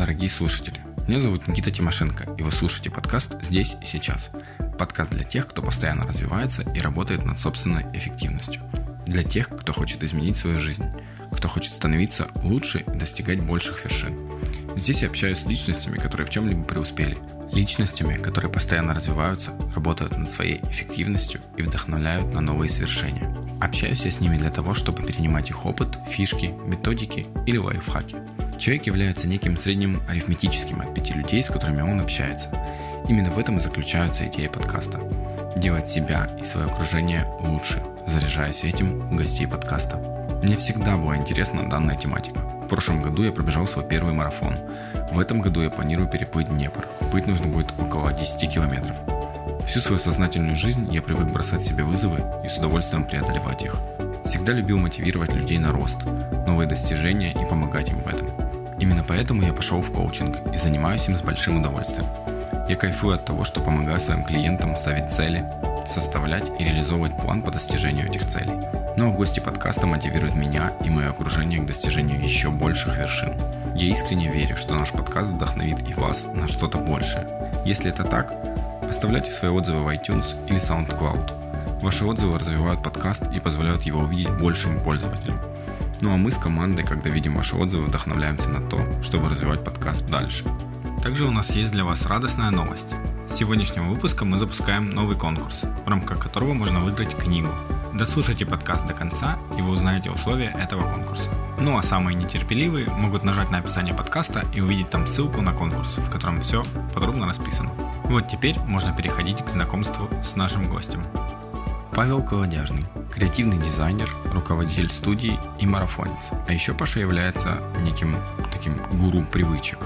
дорогие слушатели! Меня зовут Никита Тимошенко, и вы слушаете подкаст «Здесь и сейчас». Подкаст для тех, кто постоянно развивается и работает над собственной эффективностью. Для тех, кто хочет изменить свою жизнь, кто хочет становиться лучше и достигать больших вершин. Здесь я общаюсь с личностями, которые в чем-либо преуспели, личностями, которые постоянно развиваются, работают над своей эффективностью и вдохновляют на новые свершения. Общаюсь я с ними для того, чтобы перенимать их опыт, фишки, методики или лайфхаки. Человек является неким средним арифметическим от пяти людей, с которыми он общается. Именно в этом и заключается идея подкаста. Делать себя и свое окружение лучше, заряжаясь этим гостей подкаста. Мне всегда была интересна данная тематика. В прошлом году я пробежал свой первый марафон. В этом году я планирую переплыть Днепр. Плыть нужно будет около 10 километров. Всю свою сознательную жизнь я привык бросать себе вызовы и с удовольствием преодолевать их. Всегда любил мотивировать людей на рост, новые достижения и помогать им в этом. Именно поэтому я пошел в коучинг и занимаюсь им с большим удовольствием. Я кайфую от того, что помогаю своим клиентам ставить цели, составлять и реализовывать план по достижению этих целей. Ну а гости подкаста мотивируют меня и мое окружение к достижению еще больших вершин. Я искренне верю, что наш подкаст вдохновит и вас на что-то большее. Если это так, оставляйте свои отзывы в iTunes или SoundCloud. Ваши отзывы развивают подкаст и позволяют его увидеть большим пользователям. Ну а мы с командой, когда видим ваши отзывы, вдохновляемся на то, чтобы развивать подкаст дальше. Также у нас есть для вас радостная новость. С сегодняшнего выпуска мы запускаем новый конкурс, в рамках которого можно выиграть книгу. Дослушайте подкаст до конца, и вы узнаете условия этого конкурса. Ну а самые нетерпеливые могут нажать на описание подкаста и увидеть там ссылку на конкурс, в котором все подробно расписано. Вот теперь можно переходить к знакомству с нашим гостем. Павел Колодяжный, креативный дизайнер, руководитель студии и марафонец. А еще Паша является неким таким гуру привычек.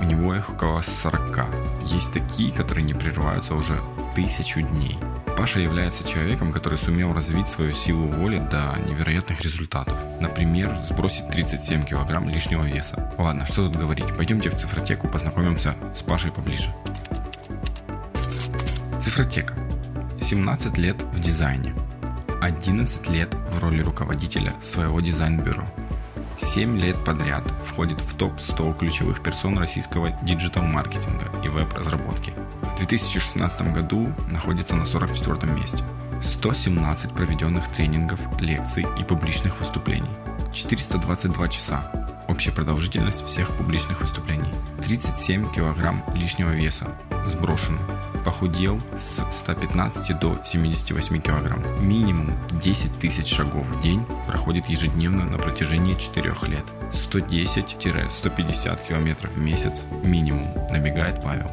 У него их около 40. Есть такие, которые не прерываются уже тысячу дней. Паша является человеком, который сумел развить свою силу воли до невероятных результатов. Например, сбросить 37 килограмм лишнего веса. Ладно, что тут говорить, пойдемте в цифротеку, познакомимся с Пашей поближе. Цифротека 17 лет в дизайне, 11 лет в роли руководителя своего дизайн-бюро, 7 лет подряд входит в топ-100 ключевых персон российского диджитал-маркетинга и веб-разработки. В 2016 году находится на 44 месте. 117 проведенных тренингов, лекций и публичных выступлений. 422 часа. Общая продолжительность всех публичных выступлений. 37 килограмм лишнего веса сброшено похудел с 115 до 78 килограмм. Минимум 10 тысяч шагов в день проходит ежедневно на протяжении 4 лет. 110-150 километров в месяц минимум, набегает Павел.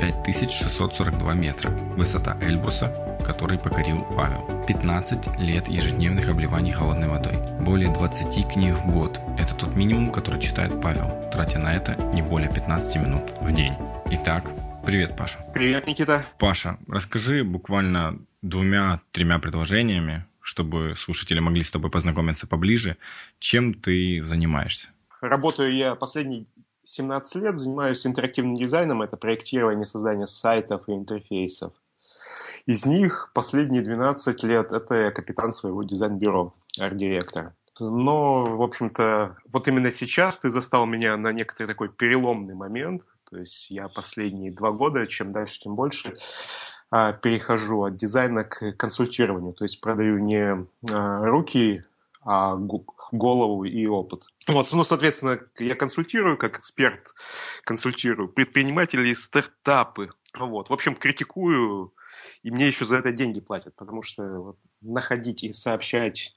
5642 метра – высота Эльбруса, который покорил Павел. 15 лет ежедневных обливаний холодной водой. Более 20 книг в год – это тот минимум, который читает Павел, тратя на это не более 15 минут в день. Итак, Привет, Паша. Привет, Никита. Паша, расскажи буквально двумя-тремя предложениями, чтобы слушатели могли с тобой познакомиться поближе, чем ты занимаешься. Работаю я последние 17 лет, занимаюсь интерактивным дизайном, это проектирование, создание сайтов и интерфейсов. Из них последние 12 лет это я капитан своего дизайн-бюро, арт-директор. Но, в общем-то, вот именно сейчас ты застал меня на некоторый такой переломный момент, то есть я последние два года, чем дальше, тем больше, а, перехожу от дизайна к консультированию. То есть продаю не а, руки, а голову и опыт. Вот, ну, соответственно, я консультирую, как эксперт консультирую предпринимателей, стартапы. Вот. В общем, критикую, и мне еще за это деньги платят, потому что вот, находить и сообщать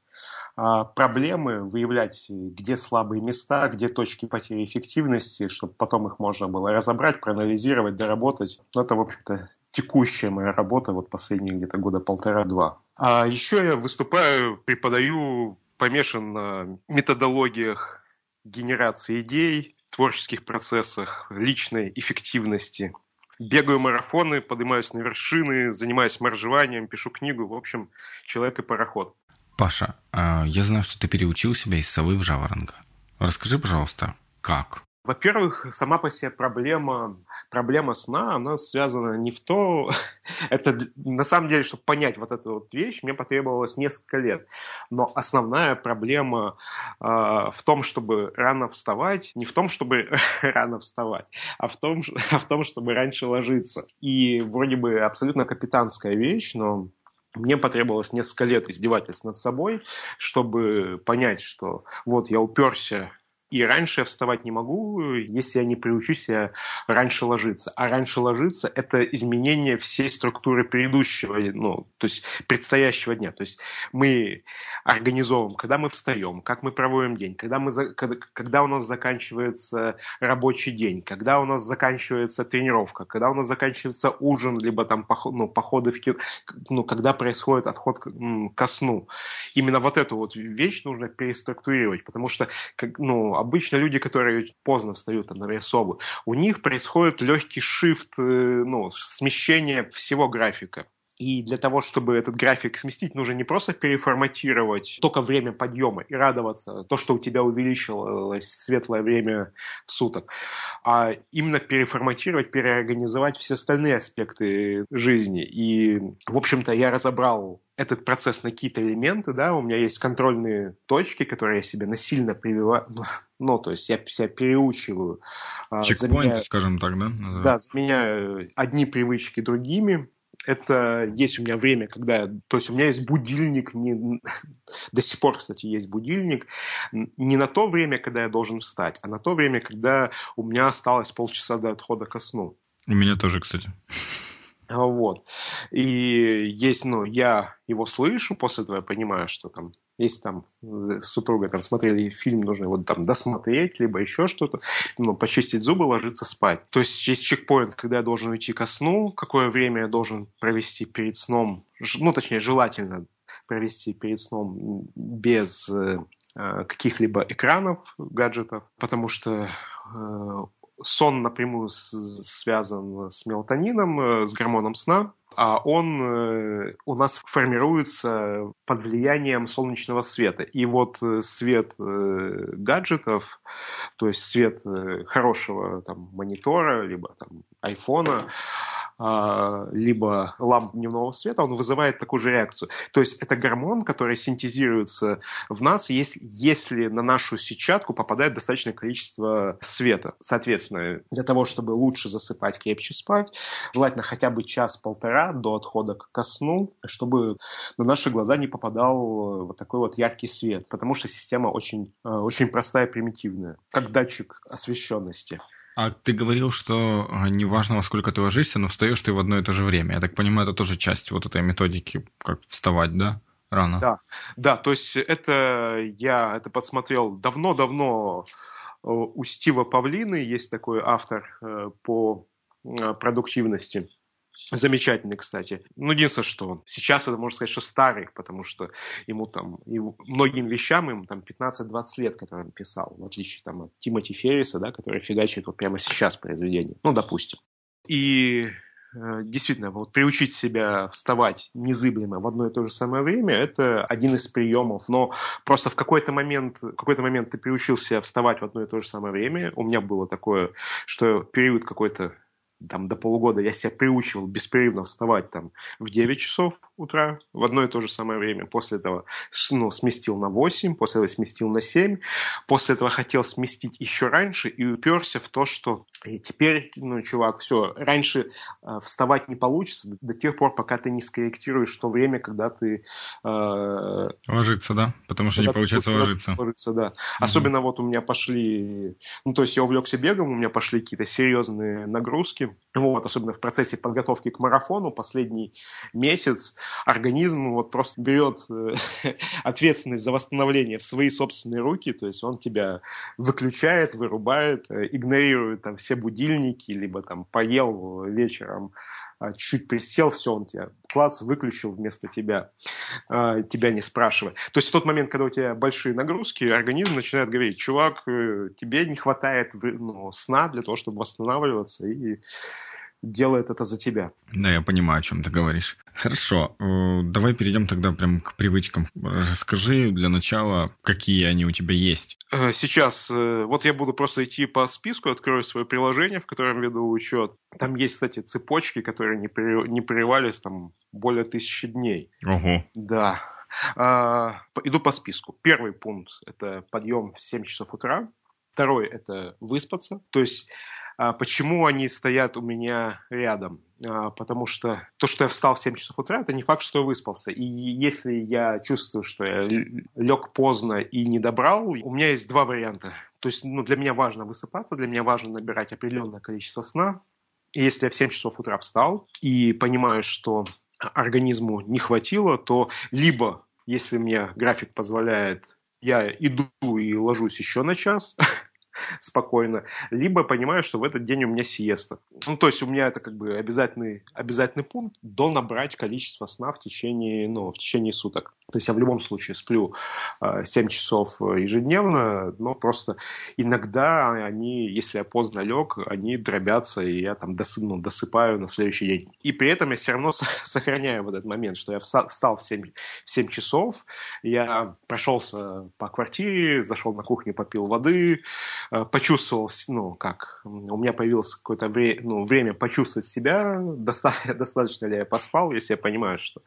проблемы, выявлять, где слабые места, где точки потери эффективности, чтобы потом их можно было разобрать, проанализировать, доработать. Ну, это, в общем-то, текущая моя работа вот последние где-то года полтора-два. А еще я выступаю, преподаю, помешан на методологиях генерации идей, творческих процессах, личной эффективности. Бегаю марафоны, поднимаюсь на вершины, занимаюсь моржеванием, пишу книгу. В общем, человек и пароход. Паша, а, я знаю, что ты переучил себя из совы в жаворонка. Расскажи, пожалуйста, как? Во-первых, сама по себе проблема проблема сна, она связана не в то... это на самом деле, чтобы понять вот эту вот вещь, мне потребовалось несколько лет. Но основная проблема э, в том, чтобы рано вставать, не в том, чтобы рано вставать, а в том, а в том, чтобы раньше ложиться. И вроде бы абсолютно капитанская вещь, но мне потребовалось несколько лет издевательств над собой, чтобы понять, что вот я уперся и раньше я вставать не могу, если я не приучусь себя раньше ложиться. А раньше ложиться – это изменение всей структуры предыдущего, ну, то есть предстоящего дня. То есть мы организовываем, когда мы встаем, как мы проводим день, когда, мы, когда, когда у нас заканчивается рабочий день, когда у нас заканчивается тренировка, когда у нас заканчивается ужин, либо там ну, походы в кино, ну, когда происходит отход ко сну. Именно вот эту вот вещь нужно переструктурировать, потому что как, ну, обычно люди, которые поздно встают, там, например, собы, у них происходит легкий шифт, э, ну, смещение всего графика. И для того, чтобы этот график сместить, нужно не просто переформатировать только время подъема и радоваться, то, что у тебя увеличилось светлое время суток, а именно переформатировать, переорганизовать все остальные аспекты жизни. И, в общем-то, я разобрал этот процесс на какие-то элементы, да, у меня есть контрольные точки, которые я себе насильно прививаю, ну, ну то есть я себя переучиваю. А, Чекпоинты, заменяю, скажем так, да? Называется? Да, заменяю одни привычки другими, это есть у меня время, когда... То есть у меня есть будильник, не, до сих пор, кстати, есть будильник, не на то время, когда я должен встать, а на то время, когда у меня осталось полчаса до отхода ко сну. У меня тоже, кстати. Вот. И есть, ну, я его слышу, после этого я понимаю, что там, если там э, с супругой там смотрели фильм, нужно его там досмотреть, либо еще что-то, ну, почистить зубы, ложиться спать. То есть есть чекпоинт, когда я должен уйти ко сну, какое время я должен провести перед сном, ну, точнее, желательно провести перед сном без э, э, каких-либо экранов, гаджетов, потому что сон напрямую связан с мелатонином, э, с гормоном сна, а он э, у нас формируется под влиянием солнечного света. И вот э, свет гаджетов, то есть свет хорошего там, монитора, либо там, айфона, либо ламп дневного света, он вызывает такую же реакцию. То есть это гормон, который синтезируется в нас, если, если на нашу сетчатку попадает достаточное количество света. Соответственно, для того, чтобы лучше засыпать, крепче спать, желательно хотя бы час-полтора до отхода ко сну, чтобы на наши глаза не попадал вот такой вот яркий свет, потому что система очень, э, очень простая примитивная, как датчик освещенности. А ты говорил, что а, неважно, во сколько ты ложишься, но встаешь ты в одно и то же время. Я так понимаю, это тоже часть вот этой методики, как вставать, да? Рано. Да, да, то есть это я это подсмотрел давно-давно э, у Стива Павлины, есть такой автор э, по э, продуктивности. Замечательный, кстати. Ну, единственное, что сейчас это можно сказать, что старый, потому что ему там, и многим вещам ему там 15-20 лет, которые он писал, в отличие там от Тимоти Ферриса, да, который фигачит вот прямо сейчас произведение. Ну, допустим. И э, действительно, вот приучить себя вставать незыблемо в одно и то же самое время, это один из приемов. Но просто в какой-то момент, в какой-то момент ты приучился вставать в одно и то же самое время. У меня было такое, что период какой-то там, до полугода я себя приучивал беспрерывно вставать там, в 9 часов утра в одно и то же самое время. После этого ну, сместил на 8, после этого сместил на 7. После этого хотел сместить еще раньше и уперся в то, что и теперь, ну, чувак, все, раньше э, вставать не получится до тех пор, пока ты не скорректируешь то время, когда ты... Э, ложиться, да? Потому что не получается ложиться. Ложиться, да. Угу. Особенно вот у меня пошли... Ну, то есть я увлекся бегом, у меня пошли какие-то серьезные нагрузки. Вот, особенно в процессе подготовки к марафону последний месяц организм вот просто берет э, ответственность за восстановление в свои собственные руки, то есть он тебя выключает, вырубает, э, игнорирует там все будильники, либо там поел вечером, а, чуть присел, все, он тебя клац выключил вместо тебя, а, тебя не спрашивая. То есть в тот момент, когда у тебя большие нагрузки, организм начинает говорить, чувак, э, тебе не хватает ну, сна для того, чтобы восстанавливаться и делает это за тебя. Да, я понимаю, о чем ты говоришь. Хорошо, э, давай перейдем тогда прям к привычкам. Расскажи для начала, какие они у тебя есть. Э, сейчас, э, вот я буду просто идти по списку, открою свое приложение, в котором веду учет. Там есть, кстати, цепочки, которые не, прерывались там более тысячи дней. Ого. Да. А, иду по списку. Первый пункт – это подъем в 7 часов утра. Второй – это выспаться. То есть почему они стоят у меня рядом? А, потому что то, что я встал в 7 часов утра, это не факт, что я выспался. И если я чувствую, что я лег поздно и не добрал, у меня есть два варианта. То есть ну, для меня важно высыпаться, для меня важно набирать определенное количество сна. И если я в 7 часов утра встал и понимаю, что организму не хватило, то либо, если мне график позволяет, я иду и ложусь еще на час, спокойно, либо понимаю, что в этот день у меня сиеста. Ну, то есть у меня это как бы обязательный, обязательный пункт до набрать количество сна в течение, ну, в течение суток. То есть я в любом случае сплю э, 7 часов ежедневно, но просто иногда они, если я поздно лег, они дробятся, и я там дос, ну, досыпаю на следующий день. И при этом я все равно сохраняю вот этот момент, что я встал в 7, в 7 часов, я прошелся по квартире, зашел на кухню, попил воды, Э, почувствовал, ну, как, у меня появилось какое-то вре- ну, время почувствовать себя, доста- достаточно ли я поспал, если я понимаю, что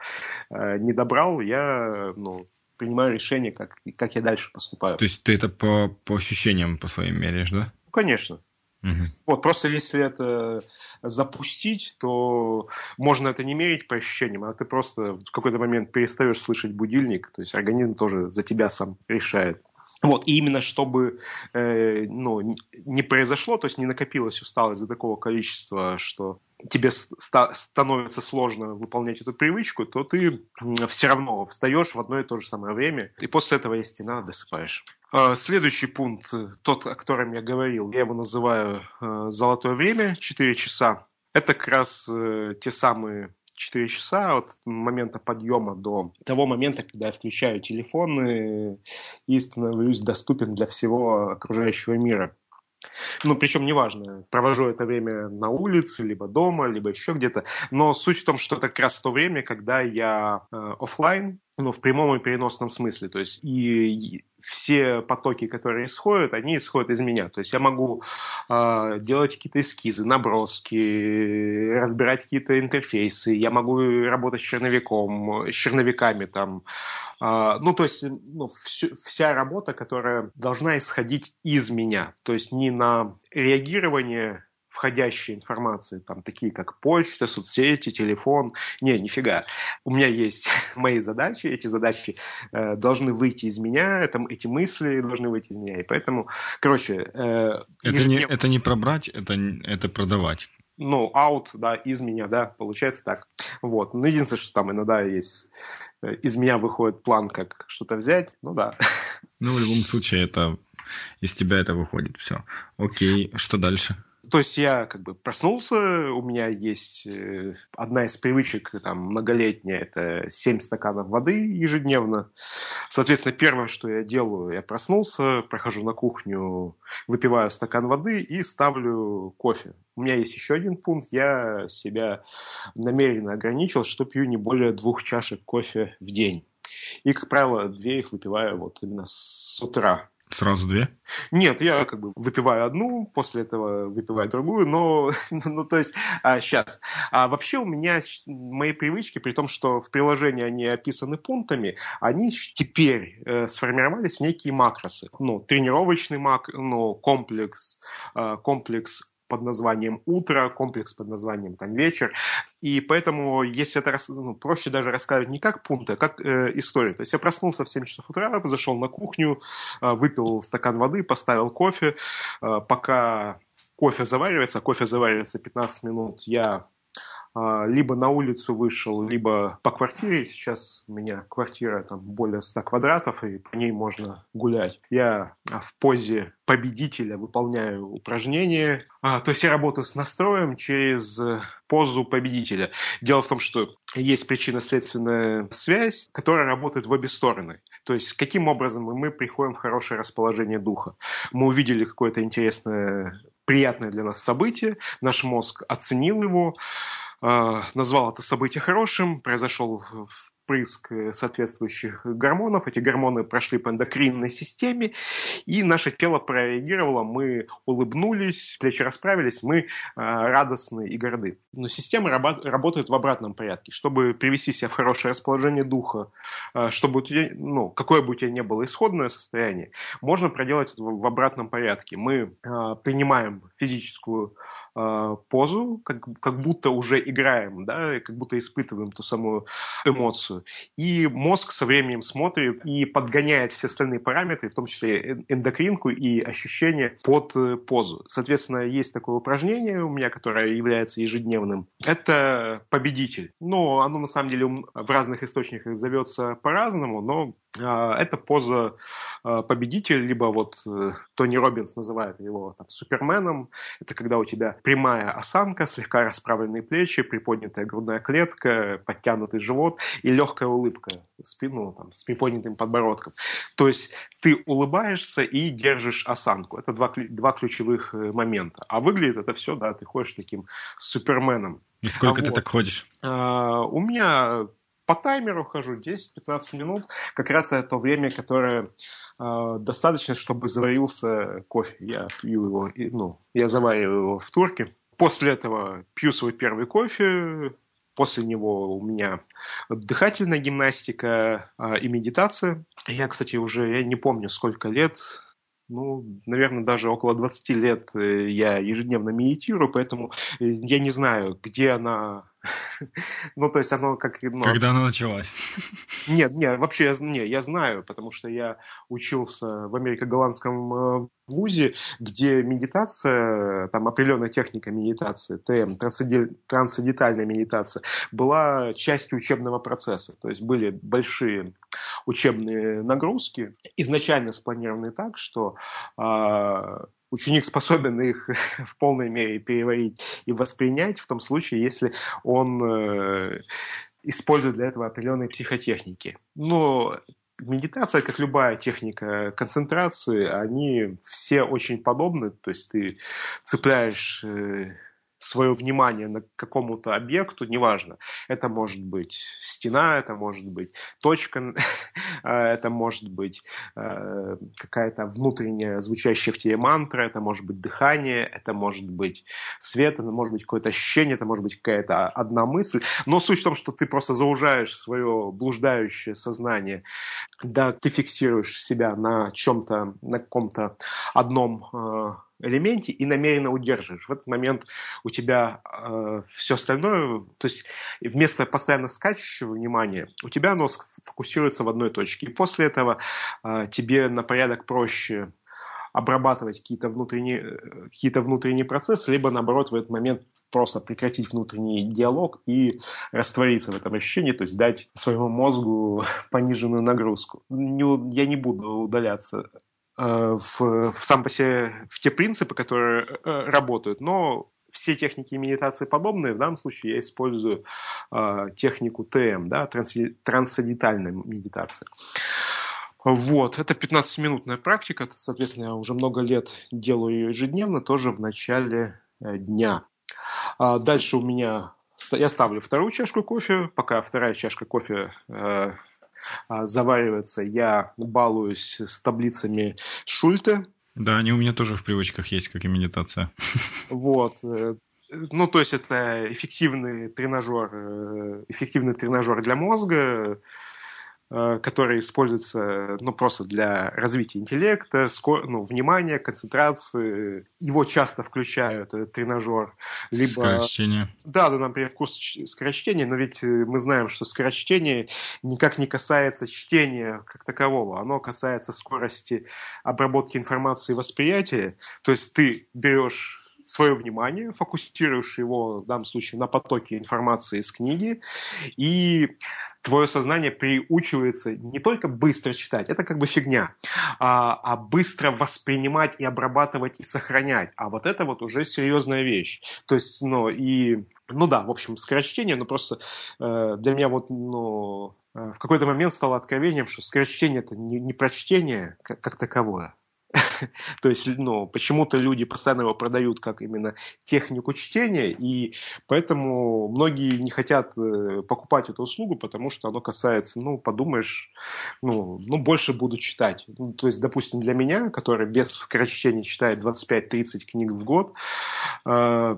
э, не добрал, я, ну, принимаю решение, как, как я дальше поступаю. То есть ты это по, по ощущениям по своим меряешь, да? Ну, конечно. Угу. Вот, просто если это запустить, то можно это не мерить по ощущениям, а ты просто в какой-то момент перестаешь слышать будильник, то есть организм тоже за тебя сам решает. Вот, и именно чтобы э, ну, не произошло, то есть не накопилась усталость за такого количества, что тебе ста- становится сложно выполнять эту привычку, то ты все равно встаешь в одно и то же самое время, и после этого, если надо, досыпаешь. Э, следующий пункт, тот, о котором я говорил, я его называю э, «золотое время», 4 часа. Это как раз э, те самые 4 часа от момента подъема до того момента, когда я включаю телефон и становлюсь доступен для всего окружающего мира. Ну, причем неважно, провожу это время на улице, либо дома, либо еще где-то. Но суть в том, что это как раз то время, когда я э, офлайн, ну, в прямом и переносном смысле. То есть и все потоки, которые исходят, они исходят из меня. То есть я могу э, делать какие-то эскизы, наброски, разбирать какие-то интерфейсы. Я могу работать с черновиком, с черновиками там. Э, ну, то есть ну, всю, вся работа, которая должна исходить из меня. То есть не на реагирование входящей информации, там такие как почта, соцсети, телефон. Не, нифига. У меня есть мои задачи, эти задачи э, должны выйти из меня, это, эти мысли должны выйти из меня. И поэтому, короче... Э, это, не, это не пробрать, это, это продавать ну, out, да, из меня, да, получается так. Вот. Ну, единственное, что там иногда есть, э, из меня выходит план, как что-то взять, ну да. Ну, в любом случае, это из тебя это выходит, все. Окей, что дальше? То есть я как бы проснулся, у меня есть э, одна из привычек там многолетняя, это 7 стаканов воды ежедневно. Соответственно, первое, что я делаю, я проснулся, прохожу на кухню, выпиваю стакан воды и ставлю кофе. У меня есть еще один пункт, я себя намеренно ограничил, что пью не более двух чашек кофе в день. И, как правило, две их выпиваю вот именно с утра. Сразу две? Нет, я как бы выпиваю одну, после этого выпиваю другую, но, ну, то есть, а, сейчас. А вообще у меня мои привычки, при том, что в приложении они описаны пунктами, они теперь э, сформировались в некие макросы. Ну, тренировочный мак, ну, комплекс, э, комплекс под названием «Утро», комплекс под названием там «Вечер». И поэтому, если это ну, проще даже рассказывать не как пункты, а как э, историю. То есть я проснулся в 7 часов утра, зашел на кухню, э, выпил стакан воды, поставил кофе. Э, пока кофе заваривается, кофе заваривается 15 минут, я а, либо на улицу вышел, либо по квартире. Сейчас у меня квартира там более 100 квадратов, и по ней можно гулять. Я а, в позе победителя выполняю упражнения. А, то есть я работаю с настроем через позу победителя. Дело в том, что есть причинно-следственная связь, которая работает в обе стороны. То есть каким образом мы приходим в хорошее расположение духа. Мы увидели какое-то интересное приятное для нас событие, наш мозг оценил его, назвал это событие хорошим, произошел впрыск э, соответствующих гормонов. Эти гормоны прошли по эндокринной системе, и наше тело прореагировало. Мы улыбнулись, плечи расправились, мы э, радостны и горды. Но система работает в обратном порядке. Чтобы привести себя в хорошее расположение духа, э, чтобы ну, какое бы у тебя ни было исходное состояние, можно проделать это в обратном порядке. Мы принимаем физическую э, позу, как, как будто уже играем, да, как будто испытываем ту самую эмоцию. И мозг со временем смотрит и подгоняет все остальные параметры, в том числе эндокринку и ощущения под э, позу. Соответственно, есть такое упражнение у меня, которое является ежедневным. Это победитель. Но оно на самом деле в разных источниках зовется по-разному, но э, это поза э, победитель, либо вот э, Тони Робинс называет его там, суперменом. Это когда у тебя прямая осанка, слегка расправленные плечи, приподнятая грудная клетка, подтянутый живот и легкая улыбка спину там, с приподнятым подбородком. То есть ты улыбаешься и держишь осанку. Это два, два ключевых э, момента. А выглядит это все, да, ты ходишь таким суперменом. И сколько а ты вот. так ходишь? А, у меня по таймеру хожу 10-15 минут. Как раз это то время, которое достаточно, чтобы заварился кофе. Я пью его, ну, я завариваю его в турке. После этого пью свой первый кофе, После него у меня дыхательная гимнастика э, и медитация. Я, кстати, уже я не помню, сколько лет, ну, наверное, даже около 20 лет э, я ежедневно медитирую, поэтому э, я не знаю, где она ну, то есть оно как... Ну, Когда оно началось? Нет, нет, вообще я, не, я знаю, потому что я учился в америко-голландском э, вузе, где медитация, там определенная техника медитации, ТМ, трансцендентальная медитация, была частью учебного процесса. То есть были большие учебные нагрузки, изначально спланированные так, что э, ученик способен их в полной мере переварить и воспринять в том случае, если он э, использует для этого определенные психотехники. Но медитация, как любая техника концентрации, они все очень подобны. То есть ты цепляешь э, свое внимание на какому-то объекту, неважно. Это может быть стена, это может быть точка, а, это может быть э, какая-то внутренняя звучащая в тебе мантра, это может быть дыхание, это может быть свет, это может быть какое-то ощущение, это может быть какая-то одна мысль. Но суть в том, что ты просто заужаешь свое блуждающее сознание, да, ты фиксируешь себя на чем-то, на каком-то одном э, элементе и намеренно удерживаешь. В этот момент у тебя э, все остальное, то есть вместо постоянно скачущего внимания, у тебя оно фокусируется в одной точке. И после этого э, тебе на порядок проще обрабатывать какие-то внутренние, э, какие внутренние процессы, либо наоборот в этот момент просто прекратить внутренний диалог и раствориться в этом ощущении, то есть дать своему мозгу пониженную нагрузку. Не, я не буду удаляться в, в сам по себе, в те принципы, которые э, работают, но все техники медитации подобные. В данном случае я использую э, технику ТМ, да, трансцендентальная медитация. Вот, это 15-минутная практика, соответственно, я уже много лет делаю ее ежедневно, тоже в начале э, дня. А дальше у меня я ставлю вторую чашку кофе, пока вторая чашка кофе э, заваривается, я балуюсь с таблицами Шульте. Да, они у меня тоже в привычках есть, как и медитация. Вот. Э, ну, то есть это эффективный тренажер, э, эффективный тренажер для мозга, Э, который используется ну, просто для развития интеллекта, скор... ну, внимания, концентрации. Его часто включают, этот тренажер. Либо... Скорочтение. Да, да, например, курс скорочтения, но ведь э, мы знаем, что скорочтение никак не касается чтения как такового. Оно касается скорости обработки информации и восприятия. То есть ты берешь свое внимание, фокусируешь его в данном случае на потоке информации из книги и твое сознание приучивается не только быстро читать, это как бы фигня, а, а быстро воспринимать и обрабатывать и сохранять. А вот это вот уже серьезная вещь. То есть, ну, и, ну да, в общем, скорочтение, но просто э, для меня вот, ну, э, в какой-то момент стало откровением, что скорочтение это не, не прочтение как, как таковое. то есть, ну, почему-то люди постоянно его продают как именно технику чтения, и поэтому многие не хотят э, покупать эту услугу, потому что оно касается, ну, подумаешь, ну, ну больше буду читать. Ну, то есть, допустим, для меня, который без скорочтения читает 25-30 книг в год, э,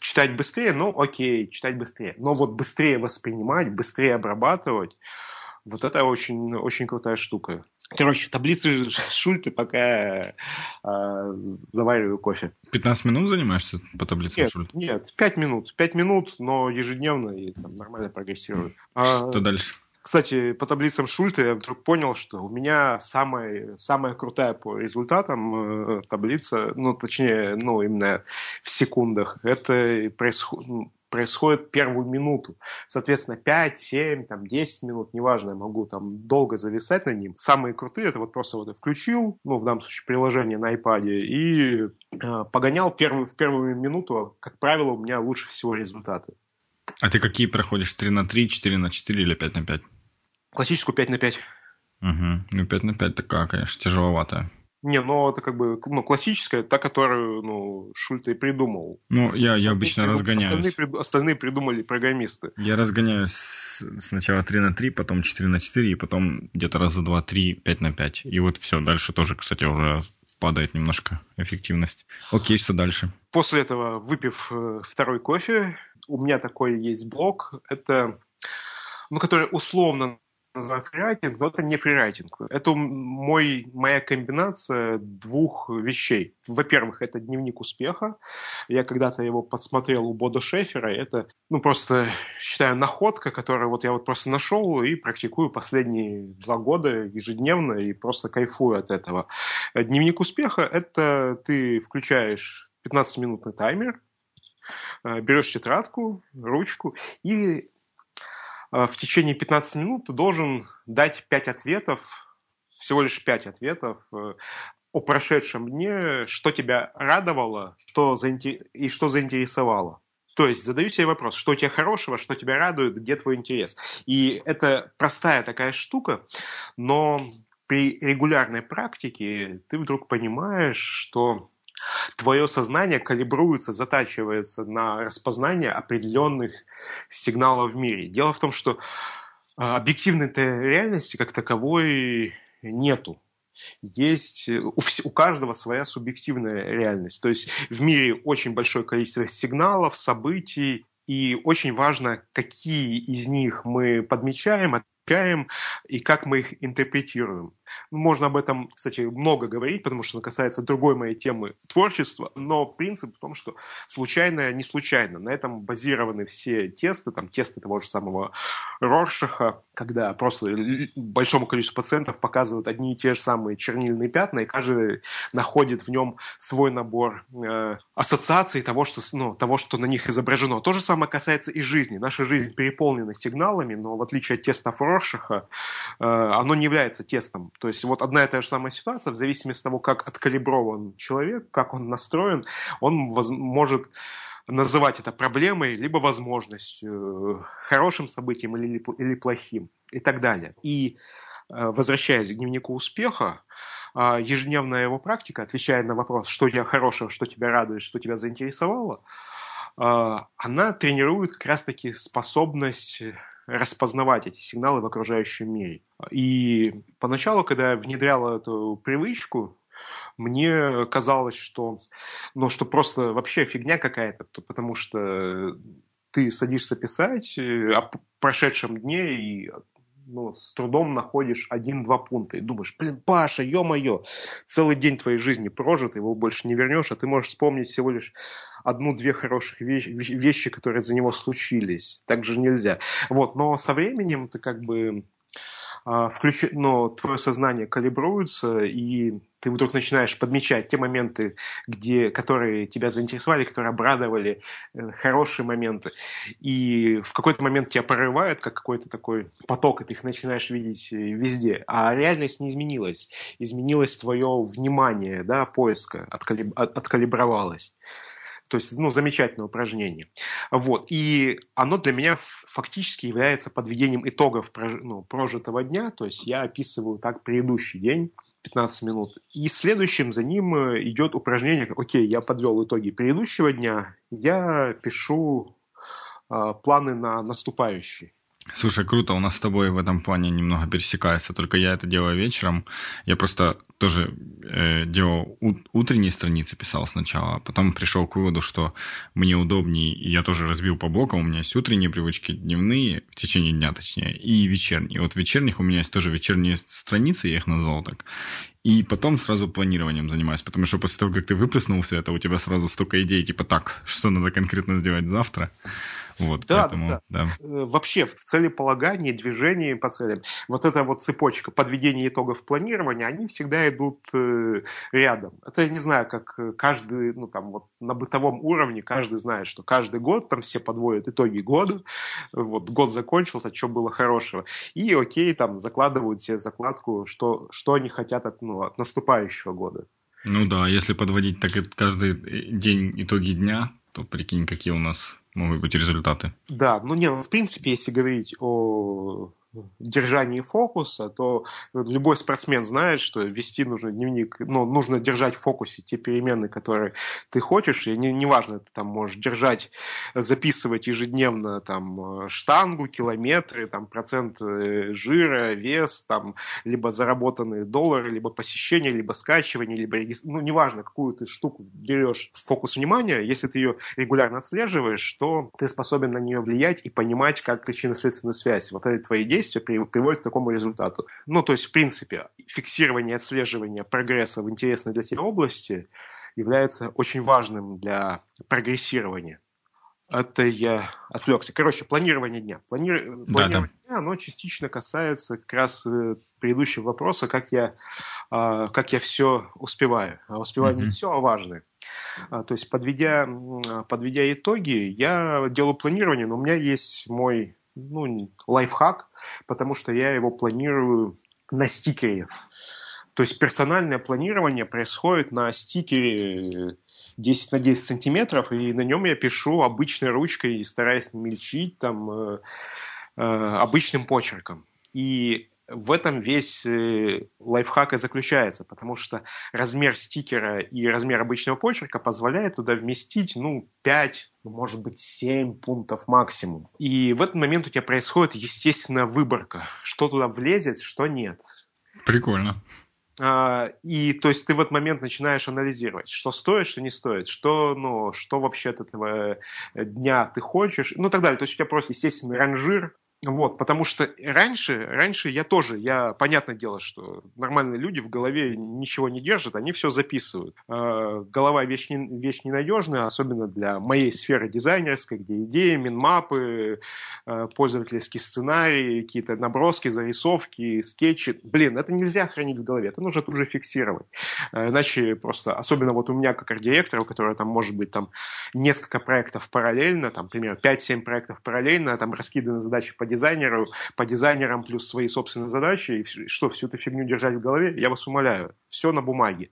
читать быстрее, ну окей, читать быстрее. Но вот быстрее воспринимать, быстрее обрабатывать, вот это очень, очень крутая штука. Короче, таблицы Шульты пока э, завариваю кофе. 15 минут занимаешься по таблице нет, Шульты? Нет, 5 минут. 5 минут, но ежедневно и там, нормально прогрессирую. Что а, дальше? Кстати, по таблицам Шульта я вдруг понял, что у меня самая, самая крутая по результатам э, таблица, ну, точнее, ну, именно в секундах, это происходит происходит первую минуту. Соответственно, 5, 7, там, 10 минут, неважно, я могу там долго зависать на ним. Самые крутые, это вот просто вот я включил, ну, в данном случае, приложение на iPad, и э, погонял первую, в первую минуту, как правило, у меня лучше всего результаты. А ты какие проходишь? 3 на 3, 4 на 4 или 5 на 5? Классическую 5 на 5. Угу. Ну, 5 на 5 такая, конечно, тяжеловатая. Не, ну это как бы ну, классическая, та, которую ну, Шульта и придумал. Ну, я, я обычно придум... разгоняюсь. Остальные, остальные придумали программисты. Я разгоняюсь сначала 3 на 3, потом 4 на 4, и потом где-то раза 2, 3, 5 на 5. И вот все, дальше тоже, кстати, уже падает немножко эффективность. Окей, что дальше? После этого, выпив э, второй кофе, у меня такой есть блок, это, ну, который условно называют фрирайтинг, но это не фрирайтинг. Это мой, моя комбинация двух вещей. Во-первых, это дневник успеха. Я когда-то его подсмотрел у Бода Шефера. Это, ну, просто, считаю, находка, которую вот я вот просто нашел и практикую последние два года ежедневно и просто кайфую от этого. Дневник успеха – это ты включаешь 15-минутный таймер, э, берешь тетрадку, ручку и в течение 15 минут ты должен дать 5 ответов, всего лишь 5 ответов э, о прошедшем дне, что тебя радовало что и что заинтересовало. То есть задаю себе вопрос, что у тебя хорошего, что тебя радует, где твой интерес. И это простая такая штука, но при регулярной практике ты вдруг понимаешь, что твое сознание калибруется, затачивается на распознание определенных сигналов в мире. Дело в том, что а, объективной реальности как таковой нету. Есть у, у каждого своя субъективная реальность. То есть в мире очень большое количество сигналов, событий, и очень важно, какие из них мы подмечаем, отмечаем и как мы их интерпретируем. Можно об этом, кстати, много говорить, потому что оно касается другой моей темы творчества, но принцип в том, что случайное не случайно. На этом базированы все тесты, там тесты того же самого Роршаха, когда просто большому количеству пациентов показывают одни и те же самые чернильные пятна, и каждый находит в нем свой набор э, ассоциаций того что, ну, того, что на них изображено. То же самое касается и жизни. Наша жизнь переполнена сигналами, но в отличие от тестов Роршаха, э, оно не является тестом. То есть вот одна и та же самая ситуация, в зависимости от того, как откалиброван человек, как он настроен, он воз- может называть это проблемой, либо возможностью, хорошим событием или, или плохим и так далее. И э, возвращаясь к дневнику успеха, э, ежедневная его практика, отвечая на вопрос, что тебя хорошего, что тебя радует, что тебя заинтересовало, э, она тренирует как раз-таки способность распознавать эти сигналы в окружающем мире. И поначалу, когда я внедрял эту привычку, мне казалось, что, ну, что просто вообще фигня какая-то, потому что ты садишься писать э, о прошедшем дне и ну, с трудом находишь один-два пункта и думаешь, блин, Паша, ё-моё, целый день твоей жизни прожит, его больше не вернешь, а ты можешь вспомнить всего лишь одну-две хороших вещи, вещи, которые за него случились. Так же нельзя. Вот, но со временем ты как бы а, включи, но твое сознание калибруется, и ты вдруг начинаешь подмечать те моменты, где, которые тебя заинтересовали, которые обрадовали, э, хорошие моменты. И в какой-то момент тебя прорывает, как какой-то такой поток, и ты их начинаешь видеть э, везде. А реальность не изменилась. Изменилось твое внимание, да, поиска, откалиб... откалибровалось. То есть, ну, замечательное упражнение. Вот. И оно для меня фактически является подведением итогов ну, прожитого дня. То есть я описываю так предыдущий день. 15 минут. И следующим за ним э, идет упражнение, окей, я подвел итоги предыдущего дня, я пишу э, планы на наступающий. Слушай, круто, у нас с тобой в этом плане немного пересекается, только я это делаю вечером. Я просто тоже э, делал утренние страницы, писал сначала, а потом пришел к выводу, что мне удобнее, я тоже разбил по блокам, у меня есть утренние привычки, дневные, в течение дня точнее, и вечерние. Вот вечерних у меня есть тоже вечерние страницы, я их назвал так. И потом сразу планированием занимаюсь, потому что после того, как ты выплеснул все это, у тебя сразу столько идей, типа так, что надо конкретно сделать завтра. Вот, да, поэтому, да, да. Э, вообще в целеполагании, движении по целям, вот эта вот цепочка подведения итогов планирования, они всегда идут э, рядом. Это я не знаю, как каждый, ну там вот на бытовом уровне каждый знает, что каждый год там все подводят итоги года, вот год закончился, что было хорошего, и окей, там закладывают себе закладку, что, что они хотят от, ну, от наступающего года. Ну да, если подводить так каждый день итоги дня, то прикинь, какие у нас могут быть результаты. Да, ну не, ну, в принципе, если говорить о держании фокуса, то любой спортсмен знает, что вести нужно дневник, ну, нужно держать в фокусе те перемены, которые ты хочешь, и не, неважно, ты там можешь держать, записывать ежедневно там штангу, километры, там процент э, жира, вес, там либо заработанные доллары, либо посещение, либо скачивание, либо ну, неважно, какую ты штуку берешь в фокус внимания, если ты ее регулярно отслеживаешь, то ты способен на нее влиять и понимать, как причинно-следственную связь. Вот это твои действия действия приводит к такому результату. Ну, то есть, в принципе, фиксирование, отслеживание прогресса в интересной для тебя области является очень важным для прогрессирования. Это я отвлекся. Короче, планирование дня. Плани... Да, планирование да. дня, оно частично касается как раз э, предыдущего вопроса, как я, а, как я все успеваю. А успеваю mm-hmm. не все, а важное. А, то есть, подведя, подведя итоги, я делаю планирование, но у меня есть мой ну, лайфхак, потому что я его планирую на стикере. То есть персональное планирование происходит на стикере 10 на 10 сантиметров, и на нем я пишу обычной ручкой, стараясь не мельчить, там, э, э, обычным почерком. И в этом весь э, лайфхак и заключается, потому что размер стикера и размер обычного почерка позволяет туда вместить, ну, 5, ну, может быть, 7 пунктов максимум. И в этот момент у тебя происходит естественная выборка, что туда влезет, что нет. Прикольно. А, и то есть ты в этот момент начинаешь анализировать, что стоит, что не стоит, что, ну, что вообще от этого дня ты хочешь, ну и так далее. То есть у тебя просто естественный ранжир вот, потому что раньше, раньше я тоже, я, понятное дело, что нормальные люди в голове ничего не держат, они все записывают. Э, голова вещь, не, вещь ненадежная, особенно для моей сферы дизайнерской, где идеи, минмапы, э, пользовательские сценарии, какие-то наброски, зарисовки, скетчи. Блин, это нельзя хранить в голове, это нужно тут же фиксировать. Э, иначе просто, особенно вот у меня как арт-директора, у которого там может быть там несколько проектов параллельно, там, например, 5-7 проектов параллельно, там раскиданы задачи по дизайнеру, по дизайнерам плюс свои собственные задачи, и что, всю эту фигню держать в голове, я вас умоляю, все на бумаге.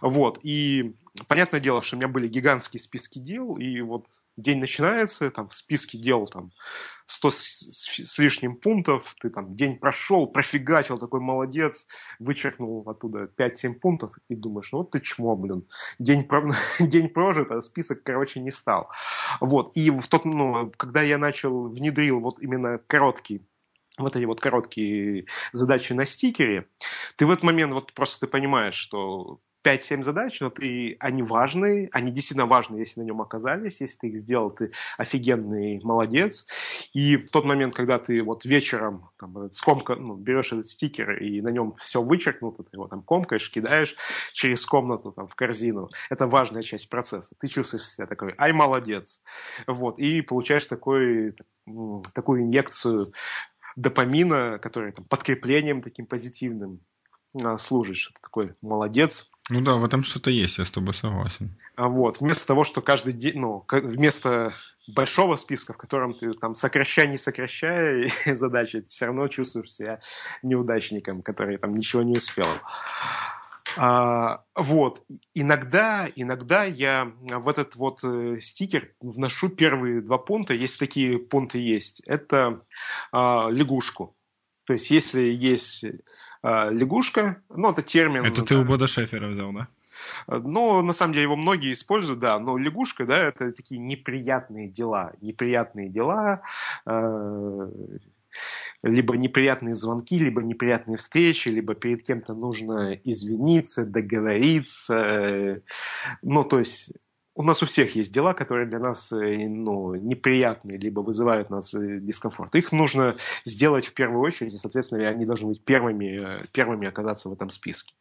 Вот, и понятное дело, что у меня были гигантские списки дел, и вот день начинается, там в списке дел там 100 с, с лишним пунктов, ты там день прошел, профигачил, такой молодец, вычеркнул оттуда 5-7 пунктов и думаешь, ну вот ты чмо, блин, день, про... день прожит, а список, короче, не стал. Вот, и в тот, ну, когда я начал, внедрил вот именно короткий вот эти вот короткие задачи на стикере, ты в этот момент вот просто ты понимаешь, что 5-7 задач, но ты, они важные, они действительно важны, если на нем оказались, если ты их сделал, ты офигенный молодец. И в тот момент, когда ты вот вечером там, скомка, ну, берешь этот стикер и на нем все вычеркнуто, ты его там комкаешь, кидаешь через комнату там, в корзину, это важная часть процесса. Ты чувствуешь себя такой, ай, молодец. Вот, и получаешь такой, такую инъекцию допамина, который там, подкреплением таким позитивным служишь. Ты такой молодец, ну да, в этом что-то есть, я с тобой согласен. А вот, вместо того, что каждый день, ну, вместо большого списка, в котором ты там сокращай, не сокращая задачи, ты все равно чувствуешь себя неудачником, который там ничего не успел. А, вот, иногда, иногда я в этот вот э, стикер вношу первые два пункта, если такие пункты есть, это а, лягушку. То есть, если есть лягушка, ну, это термин... Это ты у Бода Шефера взял, да? Но на самом деле его многие используют, да, но лягушка, да, это такие неприятные дела, неприятные дела, э, либо неприятные звонки, либо неприятные встречи, либо перед кем-то нужно извиниться, договориться, ну, то есть у нас у всех есть дела, которые для нас э, ну, неприятные, либо вызывают нас э, дискомфорт. Их нужно сделать в первую очередь, и, соответственно, они должны быть первыми, э, первыми оказаться в этом списке.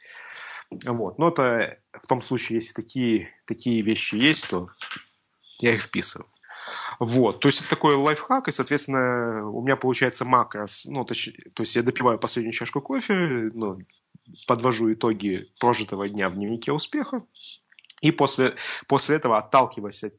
Вот. Но это в том случае, если такие, такие вещи есть, то я их вписываю. Вот, то есть это такой лайфхак, и, соответственно, у меня получается макрос, ну, то, то есть я допиваю последнюю чашку кофе, ну, подвожу итоги прожитого дня в дневнике успеха, и после, после этого, отталкиваясь от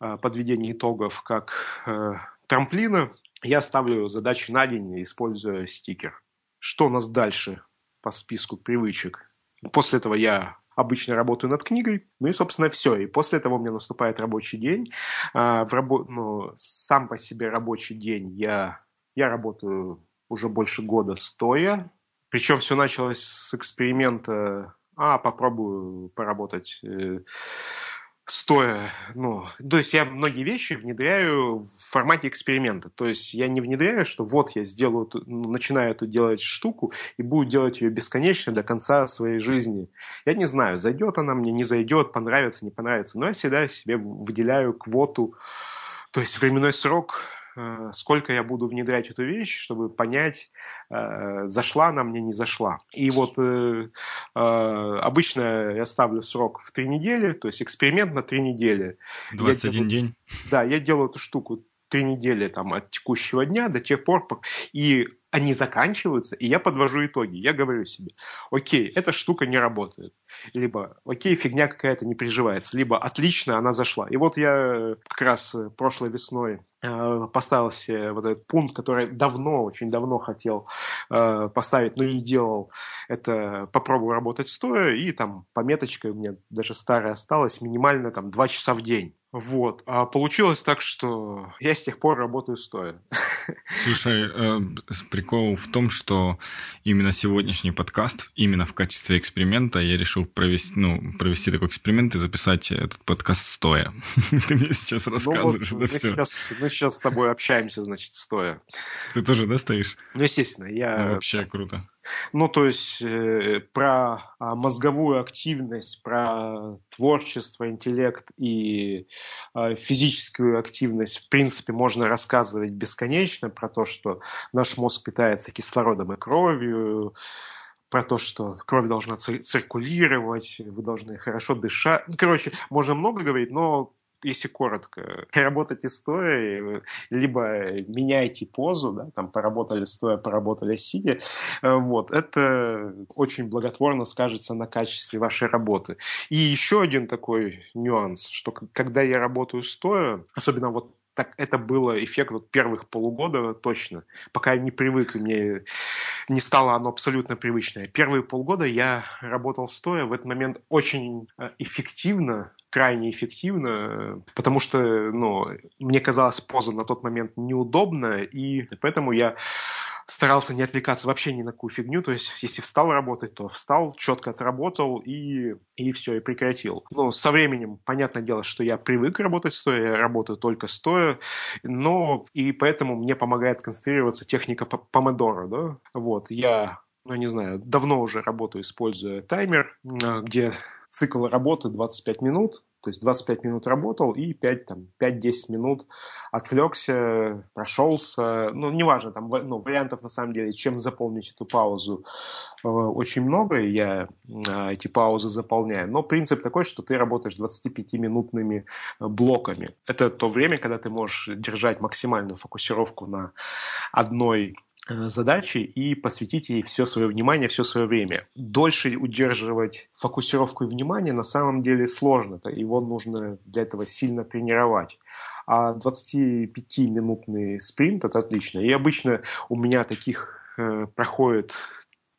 э, подведения итогов как э, трамплина, я ставлю задачи на день, используя стикер. Что у нас дальше по списку привычек? После этого я обычно работаю над книгой, ну и, собственно, все. И после этого у меня наступает рабочий день. А, в рабо... ну, сам по себе рабочий день я, я работаю уже больше года стоя. Причем все началось с эксперимента, а попробую поработать э, стоя, ну, то есть я многие вещи внедряю в формате эксперимента. То есть я не внедряю, что вот я сделаю, ну, начинаю эту делать штуку и буду делать ее бесконечно до конца своей жизни. Я не знаю, зайдет она мне, не зайдет, понравится, не понравится, но я всегда себе выделяю квоту, то есть временной срок сколько я буду внедрять эту вещь, чтобы понять, э, зашла она мне, не зашла. И вот э, обычно я ставлю срок в три недели, то есть эксперимент на три недели. 21 делаю, день? Да, я делаю эту штуку три недели там, от текущего дня до тех пор, и они заканчиваются, и я подвожу итоги. Я говорю себе, окей, эта штука не работает. Либо, окей, фигня какая-то не приживается. Либо, отлично, она зашла. И вот я как раз прошлой весной Э, поставил себе вот этот пункт, который давно, очень давно хотел э, поставить, но не делал, это попробую работать стоя, и там пометочка у меня даже старая осталась, минимально там 2 часа в день. Вот. А получилось так, что я с тех пор работаю стоя. Слушай, э, прикол в том, что именно сегодняшний подкаст, именно в качестве эксперимента, я решил провести, ну, провести такой эксперимент и записать этот подкаст стоя. Ты мне сейчас ну рассказываешь ну, вот, это все. Сейчас, мы сейчас с тобой общаемся, значит, стоя. Ты тоже, да, стоишь? Ну, естественно. Я... Ну, вообще круто. Ну, то есть э, про а, мозговую активность, про творчество, интеллект и э, физическую активность, в принципе, можно рассказывать бесконечно про то, что наш мозг питается кислородом и кровью, про то, что кровь должна циркулировать, вы должны хорошо дышать. Ну, короче, можно много говорить, но если коротко, работать стоя, либо меняйте позу, да, там поработали стоя, поработали сидя, э, вот, это очень благотворно скажется на качестве вашей работы. И еще один такой нюанс, что когда я работаю стоя, особенно вот так это было эффект вот первых полугода точно, пока я не привык, мне не стало оно абсолютно привычное. Первые полгода я работал стоя, в этот момент очень э, эффективно, крайне эффективно, потому что ну, мне казалась поза на тот момент неудобная, и поэтому я старался не отвлекаться вообще ни на какую фигню, то есть если встал работать, то встал, четко отработал и, и все, и прекратил. Но со временем, понятное дело, что я привык работать стоя, я работаю только стоя, но и поэтому мне помогает концентрироваться техника помодора, да, вот, я ну, не знаю, давно уже работаю, используя таймер, где цикл работы 25 минут, то есть 25 минут работал и 5, там, 5-10 минут отвлекся, прошелся. Ну, неважно, там ну, вариантов на самом деле, чем заполнить эту паузу, э, очень много, я э, эти паузы заполняю. Но принцип такой, что ты работаешь 25-минутными э, блоками. Это то время, когда ты можешь держать максимальную фокусировку на одной задачи и посвятить ей все свое внимание, все свое время. Дольше удерживать фокусировку и внимание на самом деле сложно. Его нужно для этого сильно тренировать. А 25-минутный спринт – это отлично. И обычно у меня таких э, проходит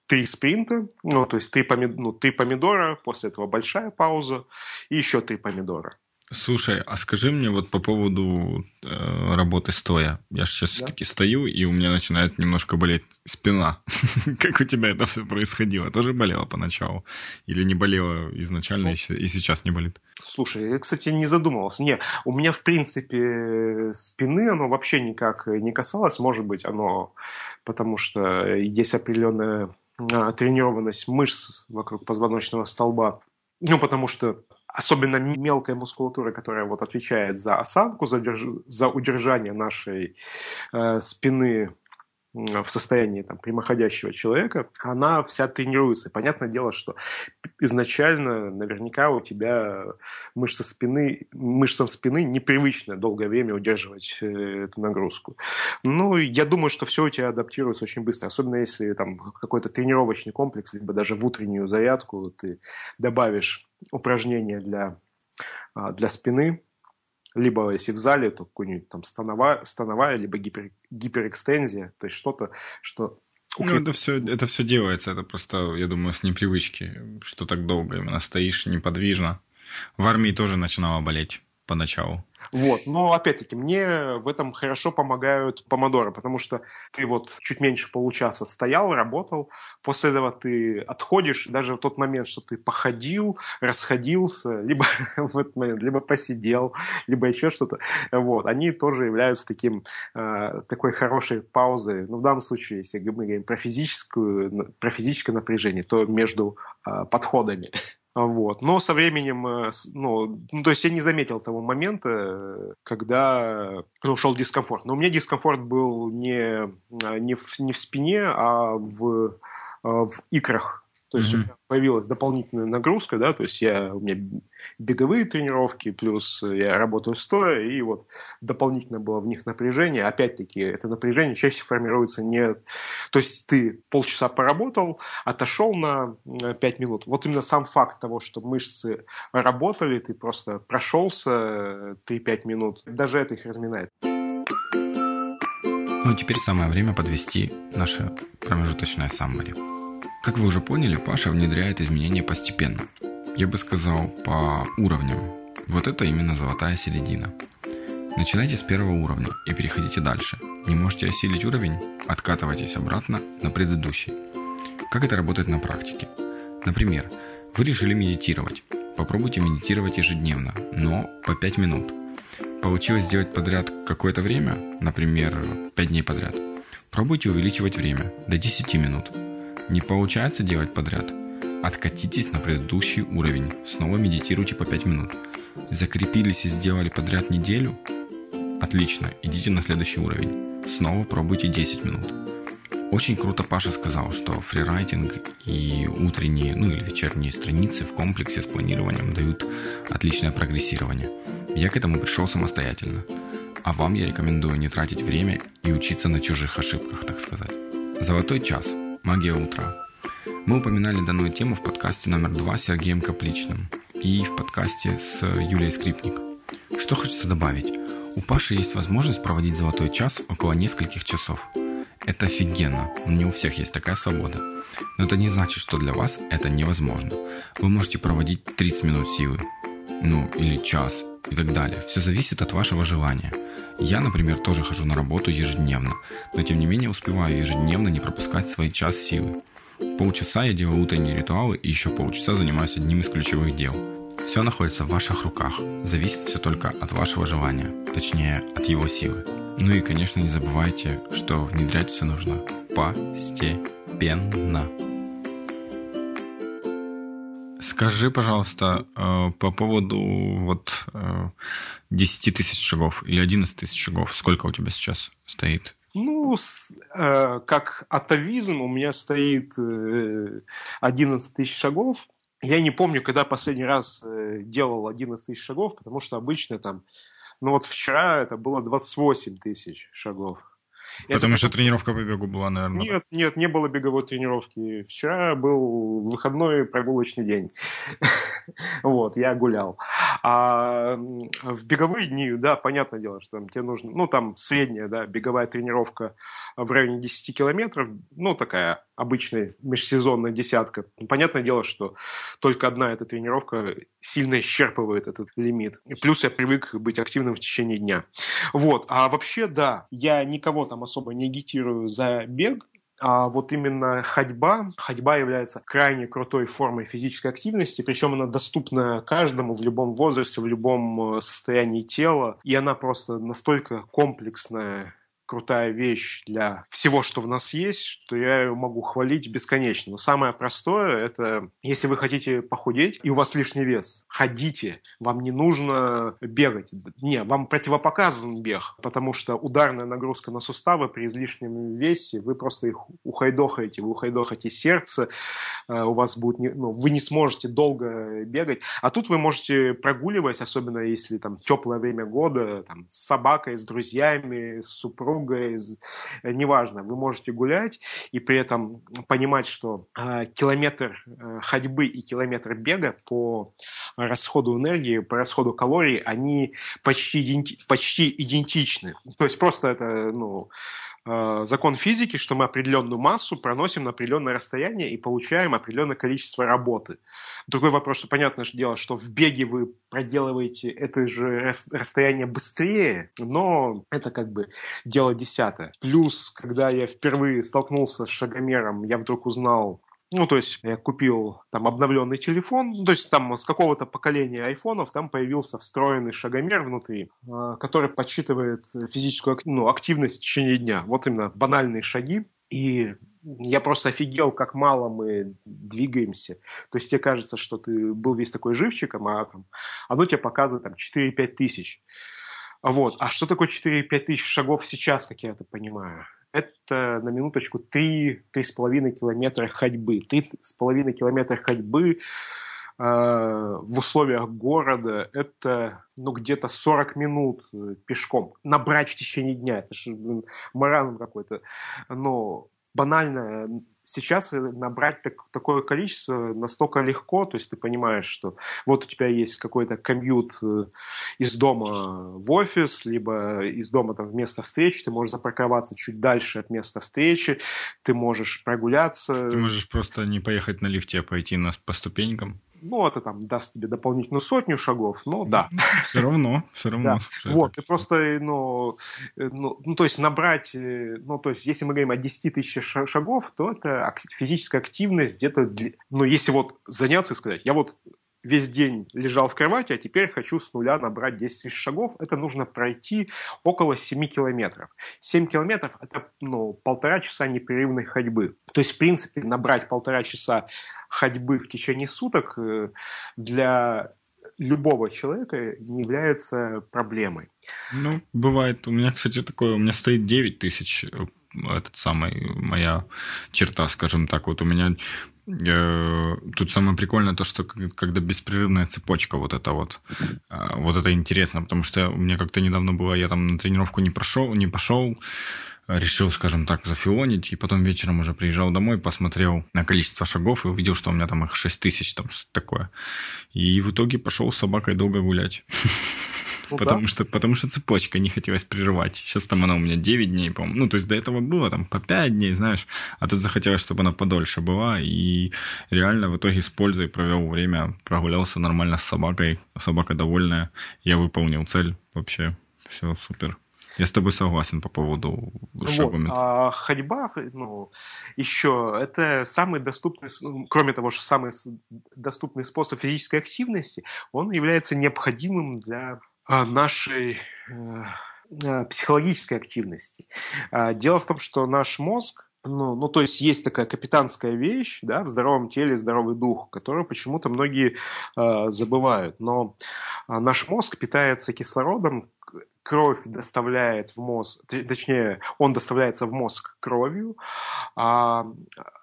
три спринта, ну, то есть три, помид... ну, три помидора, после этого большая пауза и еще три помидора. Слушай, а скажи мне вот по поводу э, работы стоя. Я сейчас да? все-таки стою, и у меня начинает немножко болеть спина. как у тебя это все происходило? Тоже болело поначалу? Или не болело изначально ну, и сейчас не болит? Слушай, я, кстати, не задумывался. Не, у меня, в принципе, спины оно вообще никак не касалось. Может быть, оно потому что есть определенная а, тренированность мышц вокруг позвоночного столба. Ну, потому что особенно мелкая мускулатура, которая вот отвечает за осанку, за, держ... за удержание нашей э, спины в состоянии там, прямоходящего человека, она вся тренируется. понятное дело, что изначально наверняка у тебя мышцы спины, мышцам спины непривычно долгое время удерживать э, эту нагрузку. Ну, я думаю, что все у тебя адаптируется очень быстро, особенно если там какой-то тренировочный комплекс, либо даже в утреннюю зарядку ты добавишь упражнения для, а, для спины, либо если в зале, то какой-нибудь там становая, становая либо гипер, гиперэкстензия, то есть что-то, что ну, это все, это все делается, это просто, я думаю, с непривычки, что так долго именно стоишь неподвижно. В армии тоже начинало болеть поначалу. Вот. Но опять-таки, мне в этом хорошо помогают помодоры, потому что ты вот чуть меньше получаса стоял, работал, после этого ты отходишь, даже в тот момент, что ты походил, расходился, либо в этот момент, либо посидел, либо еще что-то, вот, они тоже являются таким, э, такой хорошей паузой. Но в данном случае, если мы говорим про физическую, про физическое напряжение, то между э, подходами. Вот. Но со временем, э, ну, ну, то есть я не заметил того момента, когда ну, ушел дискомфорт. Но у меня дискомфорт был не, не, в, не в спине, а в, э, в икрах. То есть mm-hmm. у меня появилась дополнительная нагрузка, да, то есть я, у меня беговые тренировки, плюс я работаю стоя, и вот дополнительно было в них напряжение. Опять-таки, это напряжение чаще формируется не... То есть ты полчаса поработал, отошел на 5 минут. Вот именно сам факт того, что мышцы работали, ты просто прошелся 3-5 минут, даже это их разминает. Ну, а теперь самое время подвести наше промежуточное саммари. Как вы уже поняли, Паша внедряет изменения постепенно. Я бы сказал, по уровням. Вот это именно золотая середина. Начинайте с первого уровня и переходите дальше. Не можете осилить уровень? Откатывайтесь обратно на предыдущий. Как это работает на практике? Например, вы решили медитировать. Попробуйте медитировать ежедневно, но по 5 минут. Получилось сделать подряд какое-то время, например, 5 дней подряд. Пробуйте увеличивать время до 10 минут. Не получается делать подряд? Откатитесь на предыдущий уровень. Снова медитируйте по 5 минут. Закрепились и сделали подряд неделю? Отлично, идите на следующий уровень. Снова пробуйте 10 минут. Очень круто Паша сказал, что фрирайтинг и утренние, ну или вечерние страницы в комплексе с планированием дают отличное прогрессирование. Я к этому пришел самостоятельно. А вам я рекомендую не тратить время и учиться на чужих ошибках, так сказать. Золотой час – «Магия утра». Мы упоминали данную тему в подкасте номер два с Сергеем Капличным и в подкасте с Юлией Скрипник. Что хочется добавить? У Паши есть возможность проводить золотой час около нескольких часов. Это офигенно, но не у всех есть такая свобода. Но это не значит, что для вас это невозможно. Вы можете проводить 30 минут силы, ну или час и так далее. Все зависит от вашего желания – я, например, тоже хожу на работу ежедневно, но тем не менее успеваю ежедневно не пропускать свой час силы. Полчаса я делаю утренние ритуалы и еще полчаса занимаюсь одним из ключевых дел. Все находится в ваших руках, зависит все только от вашего желания, точнее от его силы. Ну и, конечно, не забывайте, что внедрять все нужно постепенно. Скажи, пожалуйста, э, по поводу вот 10 э, тысяч шагов или 11 тысяч шагов, сколько у тебя сейчас стоит? Ну, э, как атовизм у меня стоит 11 тысяч шагов. Я не помню, когда последний раз делал 11 тысяч шагов, потому что обычно там, ну вот вчера это было 28 тысяч шагов. Потому это... что тренировка по бегу была, наверное. Нет, нет, не было беговой тренировки. Вчера был выходной прогулочный день. вот, я гулял. А в беговые дни, да, понятное дело, что там тебе нужно, ну, там средняя, да, беговая тренировка в районе 10 километров, ну, такая обычная межсезонная десятка. Понятное дело, что только одна эта тренировка сильно исчерпывает этот лимит. И плюс я привык быть активным в течение дня. Вот. А вообще, да, я никого там особо не агитирую за бег, а вот именно ходьба, ходьба является крайне крутой формой физической активности, причем она доступна каждому в любом возрасте, в любом э, состоянии тела, и она просто настолько комплексная крутая вещь для всего, что в нас есть, что я ее могу хвалить бесконечно. Но самое простое – это если вы хотите похудеть, и у вас лишний вес, ходите. Вам не нужно бегать. Не, вам противопоказан бег, потому что ударная нагрузка на суставы при излишнем весе, вы просто их ухайдохаете, вы ухайдохаете сердце, э, у вас будет, не, ну, вы не сможете долго бегать. А тут вы можете прогуливаясь, особенно если там теплое время года, там, с собакой, с друзьями, с супругом, друга, из, э, неважно, вы можете гулять и при этом понимать, что э, километр э, ходьбы и километр бега по расходу энергии, по расходу калорий, они почти, иденти почти идентичны. То есть просто это, ну, закон физики, что мы определенную массу проносим на определенное расстояние и получаем определенное количество работы. Другой вопрос, что понятное дело, что в беге вы проделываете это же расстояние быстрее, но это как бы дело десятое. Плюс, когда я впервые столкнулся с шагомером, я вдруг узнал, ну, то есть я купил там обновленный телефон, ну, то есть там с какого-то поколения айфонов там появился встроенный шагомер внутри, а, который подсчитывает физическую ну, активность в течение дня. Вот именно банальные шаги. И я просто офигел, как мало мы двигаемся. То есть тебе кажется, что ты был весь такой живчиком, а там, оно тебе показывает там 4-5 тысяч. Вот. А что такое 4-5 тысяч шагов сейчас, как я это понимаю? Это на минуточку 3-3,5 километра ходьбы. 3,5 километра ходьбы э, в условиях города это ну, где-то 40 минут э, пешком. Набрать в течение дня. Это же маразм какой-то. Но банально сейчас набрать так, такое количество настолько легко, то есть ты понимаешь, что вот у тебя есть какой-то комьют э, из дома в офис, либо из дома там, в место встречи, ты можешь запарковаться чуть дальше от места встречи, ты можешь прогуляться. Ты можешь просто не поехать на лифте, а пойти на, по ступенькам ну, это там даст тебе дополнительную сотню шагов, но да. Все равно, все равно. Да. Вот, и просто, ну, ну, ну, то есть набрать, э, ну, то есть если мы говорим о 10 тысяч шагов, то это физическая активность где-то, ну, если вот заняться и сказать, я вот весь день лежал в кровати, а теперь хочу с нуля набрать 10 тысяч шагов, это нужно пройти около 7 километров. 7 километров – это ну, полтора часа непрерывной ходьбы. То есть, в принципе, набрать полтора часа ходьбы в течение суток э, для любого человека не является проблемой. Ну, бывает. У меня, кстати, такое, у меня стоит 9 тысяч этот самый, моя черта, скажем так. Вот у меня э, тут самое прикольное то, что когда беспрерывная цепочка вот это вот, э, вот это интересно, потому что у меня как-то недавно было, я там на тренировку не прошел, не пошел, решил, скажем так, зафилонить, и потом вечером уже приезжал домой, посмотрел на количество шагов и увидел, что у меня там их 6 тысяч, там что-то такое. И в итоге пошел с собакой долго гулять. Ну, потому, да. что, потому что цепочка не хотелось прерывать. Сейчас там она у меня 9 дней, по-моему. Ну, то есть до этого было там по 5 дней, знаешь. А тут захотелось, чтобы она подольше была. И реально в итоге с пользой провел время. Прогулялся нормально с собакой. Собака довольная. Я выполнил цель. Вообще все супер. Я с тобой согласен по поводу шагометра. Вот, а ходьба, ну, еще, это самый доступный, ну, кроме того, что самый доступный способ физической активности, он является необходимым для нашей э, э, психологической активности. А, дело в том, что наш мозг, ну, ну, то есть есть такая капитанская вещь, да, в здоровом теле здоровый дух, которую почему-то многие э, забывают. Но э, наш мозг питается кислородом, кровь доставляет в мозг, точнее, он доставляется в мозг кровью, а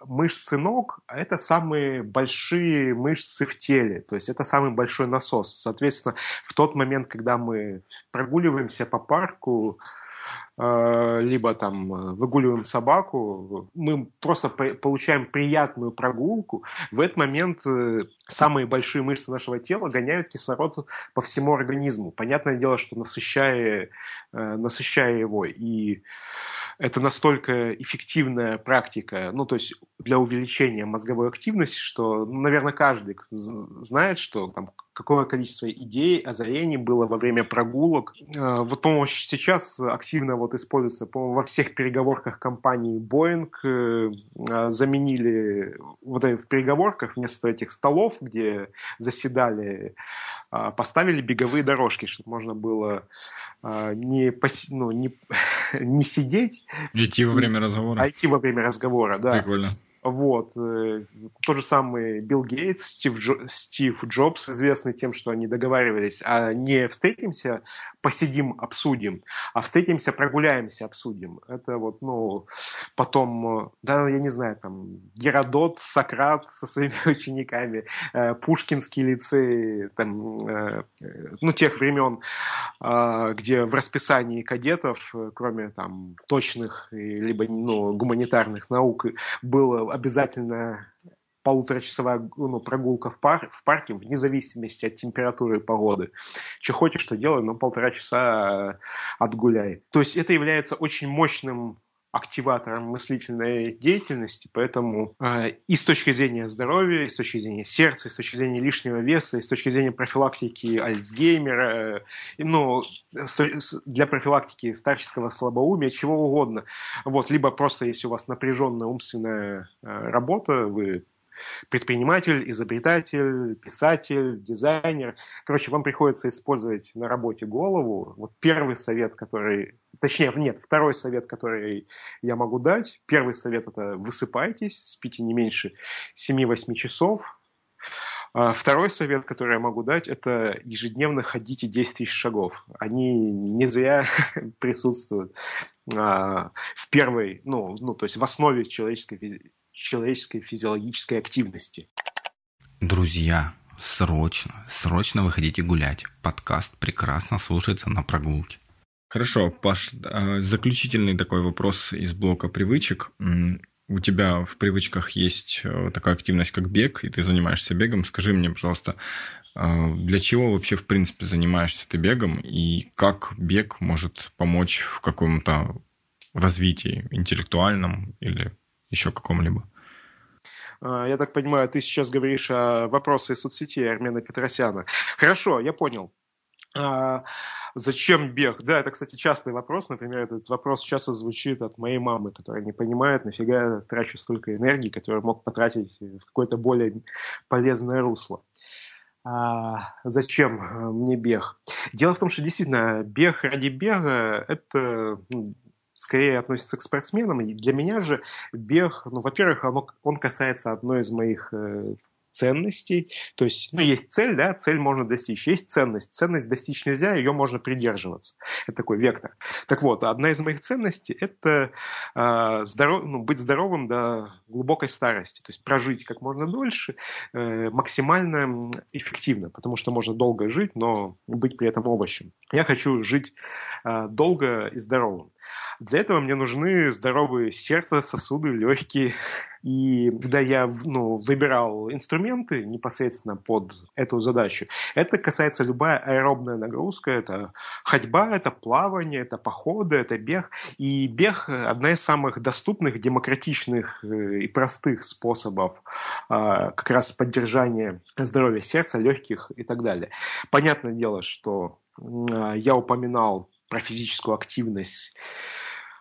мышцы ног – это самые большие мышцы в теле, то есть это самый большой насос. Соответственно, в тот момент, когда мы прогуливаемся по парку, либо там выгуливаем собаку, мы просто получаем приятную прогулку. В этот момент самые большие мышцы нашего тела гоняют кислород по всему организму. Понятное дело, что насыщая, насыщая его. И это настолько эффективная практика, ну, то есть для увеличения мозговой активности, что, ну, наверное, каждый знает, что там какое количество идей, озарений было во время прогулок. Э, вот, по-моему, сейчас активно вот используется, по-моему, во всех переговорках компании Boeing э, э, заменили вот в переговорках вместо этих столов, где заседали, поставили беговые дорожки, чтобы можно было не, пос... ну, не, не сидеть. Идти во время разговора. А идти во время разговора, да. Прикольно. Вот. Э, тот же самый Билл Гейтс, Стив, Джо, Стив Джобс, известный тем, что они договаривались, а не встретимся, посидим, обсудим, а встретимся, прогуляемся, обсудим. Это вот, ну, потом, э, да, я не знаю, там, Геродот, Сократ со своими учениками, э, Пушкинский лицей, там, ну, тех времен, где в расписании кадетов, кроме там точных, либо, ну, гуманитарных наук, было обязательно полуторачасовая ну, прогулка в, пар, в парке, вне зависимости от температуры и погоды. Что хочешь, что делай, но полтора часа отгуляй. То есть это является очень мощным активатором мыслительной деятельности, поэтому э, и с точки зрения здоровья, и с точки зрения сердца, и с точки зрения лишнего веса, и с точки зрения профилактики Альцгеймера, э, ну, для профилактики старческого слабоумия, чего угодно. Вот, либо просто, если у вас напряженная умственная э, работа, вы предприниматель, изобретатель, писатель, дизайнер. Короче, вам приходится использовать на работе голову. Вот первый совет, который... Точнее, нет, второй совет, который я могу дать. Первый совет – это высыпайтесь, спите не меньше 7-8 часов. А второй совет, который я могу дать, это ежедневно ходите 10 тысяч шагов. Они не зря присутствуют а, в первой, ну, ну, то есть в основе человеческой человеческой физиологической активности. Друзья, срочно, срочно выходите гулять. Подкаст прекрасно слушается на прогулке. Хорошо, Паш, э, заключительный такой вопрос из блока привычек. У тебя в привычках есть э, такая активность, как бег, и ты занимаешься бегом. Скажи мне, пожалуйста, э, для чего вообще, в принципе, занимаешься ты бегом, и как бег может помочь в каком-то развитии интеллектуальном или еще каком-либо? А, я так понимаю, ты сейчас говоришь о вопросе соцсети Армена Петросяна. Хорошо, я понял. А, зачем бег? Да, это, кстати, частый вопрос. Например, этот вопрос часто звучит от моей мамы, которая не понимает, нафига я трачу столько энергии, которую мог потратить в какое-то более полезное русло. А, зачем мне бег? Дело в том, что действительно бег ради бега – это ну, скорее относится к спортсменам. И для меня же бег, ну, во-первых, оно, он касается одной из моих э, ценностей. То есть, ну, есть цель, да, цель можно достичь. Есть ценность. Ценность достичь нельзя, ее можно придерживаться. Это такой вектор. Так вот, одна из моих ценностей – это э, здоров, ну, быть здоровым до глубокой старости. То есть, прожить как можно дольше, э, максимально эффективно, потому что можно долго жить, но быть при этом овощем. Я хочу жить э, долго и здоровым. Для этого мне нужны здоровые сердце, сосуды, легкие. И когда я ну, выбирал инструменты непосредственно под эту задачу, это касается любая аэробная нагрузка. Это ходьба, это плавание, это походы, это бег. И бег – одна из самых доступных, демократичных э, и простых способов а, как раз поддержания здоровья сердца, легких и так далее. Понятное дело, что я упоминал про физическую активность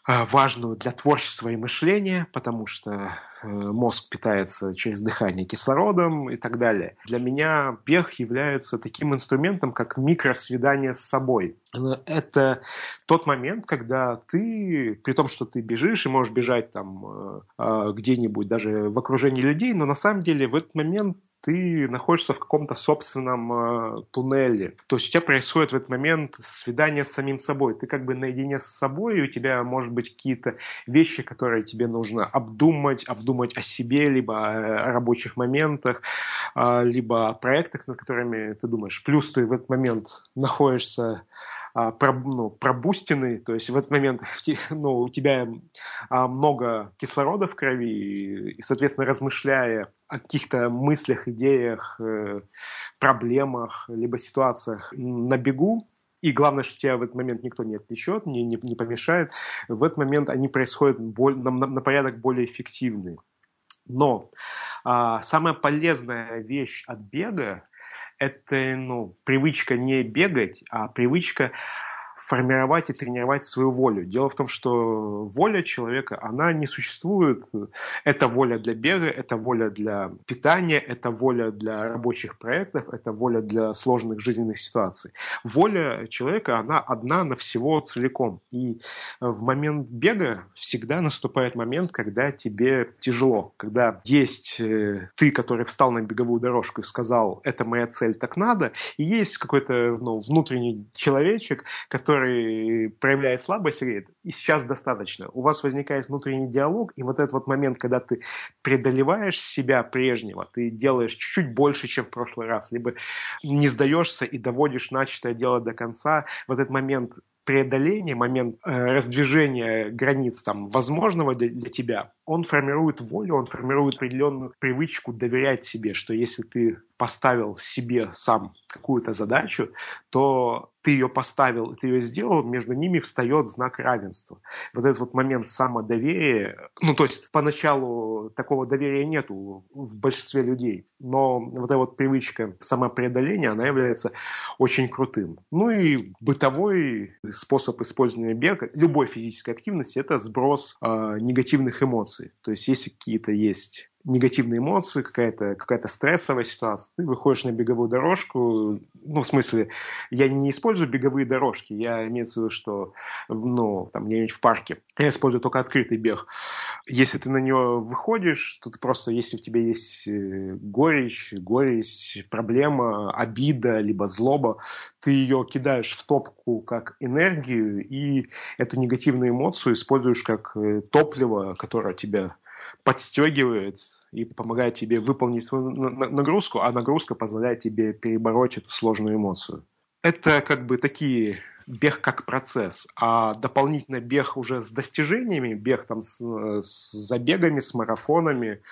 важную для творчества и мышления, потому что э, мозг питается через дыхание кислородом и так далее. Для меня бег является таким инструментом, как микросвидание с собой. Это тот момент, когда ты, при том, что ты бежишь и можешь бежать там э, где-нибудь даже в окружении людей, но на самом деле в этот момент ты находишься в каком-то собственном э, туннеле. То есть у тебя происходит в этот момент свидание с самим собой. Ты как бы наедине с собой, и у тебя, может быть, какие-то вещи, которые тебе нужно обдумать, обдумать о себе, либо о рабочих моментах, э, либо о проектах, над которыми ты думаешь. Плюс ты в этот момент находишься а, про, ну, пробустенный, то есть в этот момент ну, у тебя а, много кислорода в крови, и, соответственно, размышляя о каких-то мыслях, идеях, э, проблемах, либо ситуациях на бегу, и главное, что тебя в этот момент никто не отвлечет, не, не, не помешает, в этот момент они происходят боль, на, на порядок более эффективные. Но а, самая полезная вещь от бега это ну, привычка не бегать, а привычка формировать и тренировать свою волю. Дело в том, что воля человека, она не существует. Это воля для бега, это воля для питания, это воля для рабочих проектов, это воля для сложных жизненных ситуаций. Воля человека, она одна на всего целиком. И в момент бега всегда наступает момент, когда тебе тяжело, когда есть э, ты, который встал на беговую дорожку и сказал, это моя цель, так надо, и есть какой-то ну, внутренний человечек, который который проявляет слабость, говорит, и сейчас достаточно. У вас возникает внутренний диалог, и вот этот вот момент, когда ты преодолеваешь себя прежнего, ты делаешь чуть-чуть больше, чем в прошлый раз, либо не сдаешься и доводишь начатое дело до конца, вот этот момент преодоления, момент э, раздвижения границ там, возможного для, для тебя, он формирует волю, он формирует определенную привычку доверять себе, что если ты поставил себе сам какую-то задачу, то ты ее поставил, ты ее сделал, между ними встает знак равенства. Вот этот вот момент самодоверия, ну то есть поначалу такого доверия нету в большинстве людей, но вот эта вот привычка самопреодоления, она является очень крутым. Ну и бытовой способ использования бега, любой физической активности, это сброс э, негативных эмоций. То есть если какие-то есть негативные эмоции, какая-то какая стрессовая ситуация, ты выходишь на беговую дорожку, ну, в смысле, я не использую беговые дорожки, я имею в виду, что, ну, там, где-нибудь в парке, я использую только открытый бег. Если ты на нее выходишь, то ты просто, если у тебя есть э, горечь, горечь, проблема, обида, либо злоба, ты ее кидаешь в топку как энергию, и эту негативную эмоцию используешь как э, топливо, которое тебя подстегивает и помогает тебе выполнить свою нагрузку, а нагрузка позволяет тебе перебороть эту сложную эмоцию. Это как бы такие бег как процесс, а дополнительно бег уже с достижениями, бег там с, с забегами, с марафонами.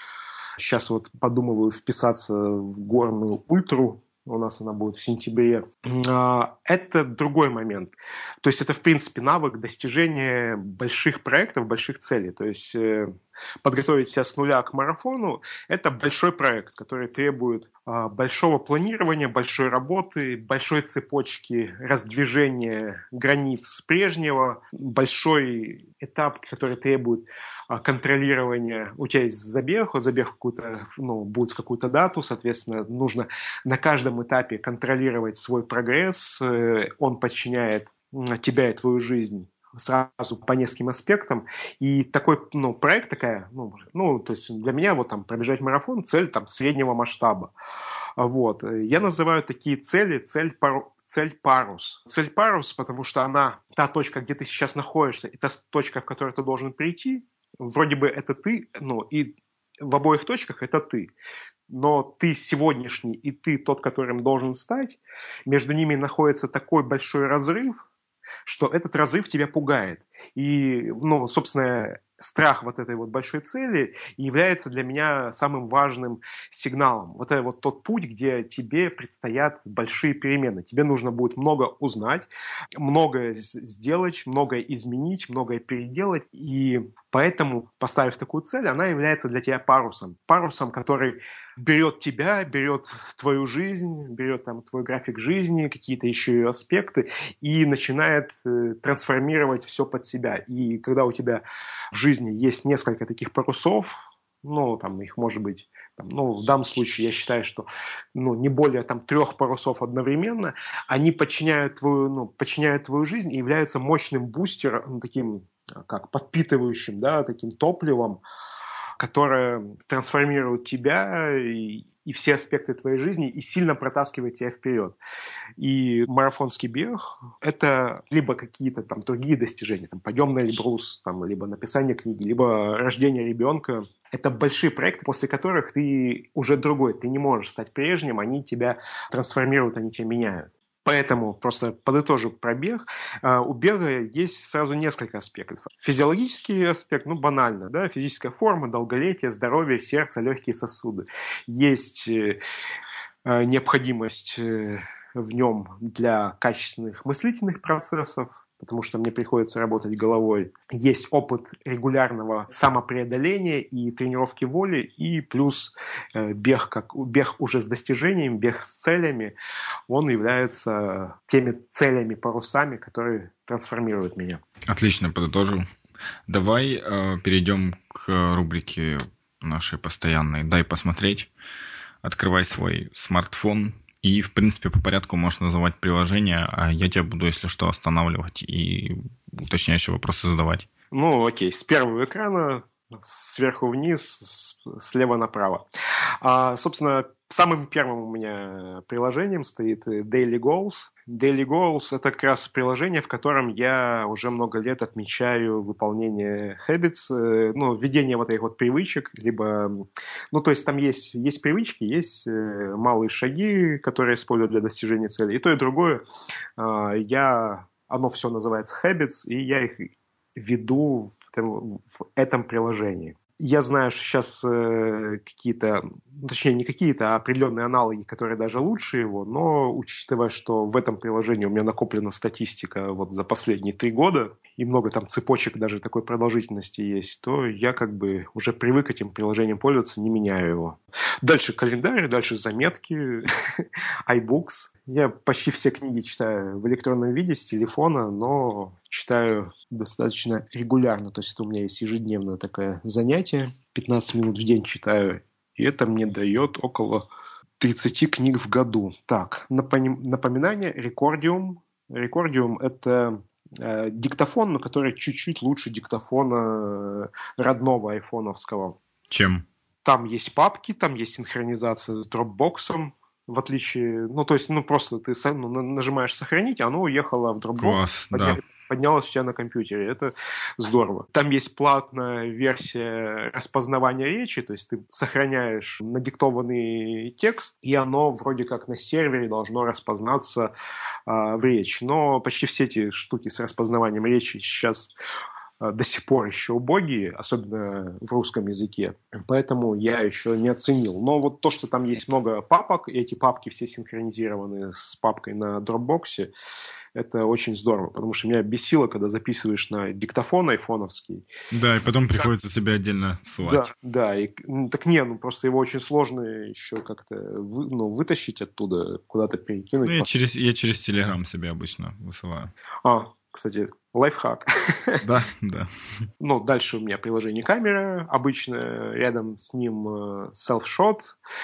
Сейчас вот подумываю вписаться в горную ультру, у нас она будет в сентябре, а, это другой момент. То есть это, в принципе, навык достижения больших проектов, больших целей. То есть э, подготовить себя с нуля к марафону – это большой проект, который требует а, большого планирования, большой работы, большой цепочки раздвижения границ прежнего, большой этап, который требует контролирование, у тебя есть забег, забег какую-то, ну, будет в какую-то дату, соответственно, нужно на каждом этапе контролировать свой прогресс, э, он подчиняет тебя и твою жизнь сразу по нескольким аспектам. И такой ну, проект такая, ну, ну, то есть для меня вот там пробежать марафон цель там среднего масштаба. Вот. Я называю такие цели цель пару, цель парус. Цель парус, потому что она та точка, где ты сейчас находишься, и та точка, в которой ты должен прийти, вроде бы это ты, ну, и в обоих точках это ты. Но ты сегодняшний и ты тот, которым должен стать, между ними находится такой большой разрыв, что этот разрыв тебя пугает. И, ну, собственно, страх вот этой вот большой цели является для меня самым важным сигналом. Вот это вот тот путь, где тебе предстоят большие перемены. Тебе нужно будет много узнать, многое сделать, многое изменить, многое переделать. И поэтому, поставив такую цель, она является для тебя парусом. Парусом, который берет тебя, берет твою жизнь, берет там твой график жизни, какие-то еще ее аспекты и начинает э, трансформировать все под себя. И когда у тебя в жизни есть несколько таких парусов, ну, там их может быть, там, ну, в данном случае я считаю, что, ну, не более там трех парусов одновременно, они подчиняют твою, ну, подчиняют твою жизнь и являются мощным бустером, ну, таким, как подпитывающим, да, таким топливом, которая трансформирует тебя и, и все аспекты твоей жизни и сильно протаскивает тебя вперед. И марафонский бег – это либо какие-то там другие достижения, там подъем на Эльбрус, там, либо написание книги, либо рождение ребенка. Это большие проекты, после которых ты уже другой, ты не можешь стать прежним, они тебя трансформируют, они тебя меняют. Поэтому просто подытожу пробег. А, у бега есть сразу несколько аспектов. Физиологический аспект, ну банально, да, физическая форма, долголетие, здоровье, сердце, легкие сосуды. Есть э, э, необходимость э, в нем для качественных мыслительных процессов, потому что мне приходится работать головой. Есть опыт регулярного самопреодоления и тренировки воли, и плюс э, бег, как, бег уже с достижением, бег с целями, он является теми целями, парусами, которые трансформируют меня. Отлично, подытожил. Давай э, перейдем к рубрике нашей постоянной «Дай посмотреть». Открывай свой смартфон, и, в принципе, по порядку можешь называть приложение, а я тебя буду, если что, останавливать и уточняющие вопросы задавать. Ну, окей. С первого экрана сверху вниз, слева направо. А, собственно, самым первым у меня приложением стоит Daily Goals. Daily Goals — это как раз приложение, в котором я уже много лет отмечаю выполнение habits, э, ну, введение вот этих вот привычек, либо, ну, то есть там есть, есть привычки, есть э, малые шаги, которые использую для достижения цели. И то, и другое а, я оно все называется habits, и я их веду в этом, в этом приложении. Я знаю, что сейчас э, какие-то, точнее не какие-то, а определенные аналоги, которые даже лучше его, но учитывая, что в этом приложении у меня накоплена статистика вот за последние три года, и много там цепочек даже такой продолжительности есть, то я как бы уже привык этим приложением пользоваться, не меняю его. Дальше календарь, дальше заметки, iBooks. Я почти все книги читаю в электронном виде с телефона, но читаю достаточно регулярно. То есть это у меня есть ежедневное такое занятие. 15 минут в день читаю. И это мне дает около 30 книг в году. Так, напоминание, рекордиум. Рекордиум – это э, диктофон, но который чуть-чуть лучше диктофона э, родного айфоновского. Чем? Там есть папки, там есть синхронизация с Dropbox, в отличие, ну, то есть, ну, просто ты ну, нажимаешь «Сохранить», оно уехало в Dropbox. Класс, да поднялось у тебя на компьютере. Это здорово. Там есть платная версия распознавания речи, то есть ты сохраняешь надиктованный текст, и оно вроде как на сервере должно распознаться э, в речь. Но почти все эти штуки с распознаванием речи сейчас до сих пор еще убогие, особенно в русском языке. Поэтому я еще не оценил. Но вот то, что там есть много папок, и эти папки все синхронизированы с папкой на Dropbox, это очень здорово, потому что меня бесило, когда записываешь на диктофон айфоновский. Да, и потом приходится себя отдельно ссылать. Да, да, и, ну, так не, ну просто его очень сложно еще как-то вы, ну, вытащить оттуда, куда-то перекинуть. Ну, я через, я через Телеграм себе обычно высылаю. А, кстати, лайфхак. Да, да. Ну, дальше у меня приложение камера, обычно рядом с ним э, self-shot.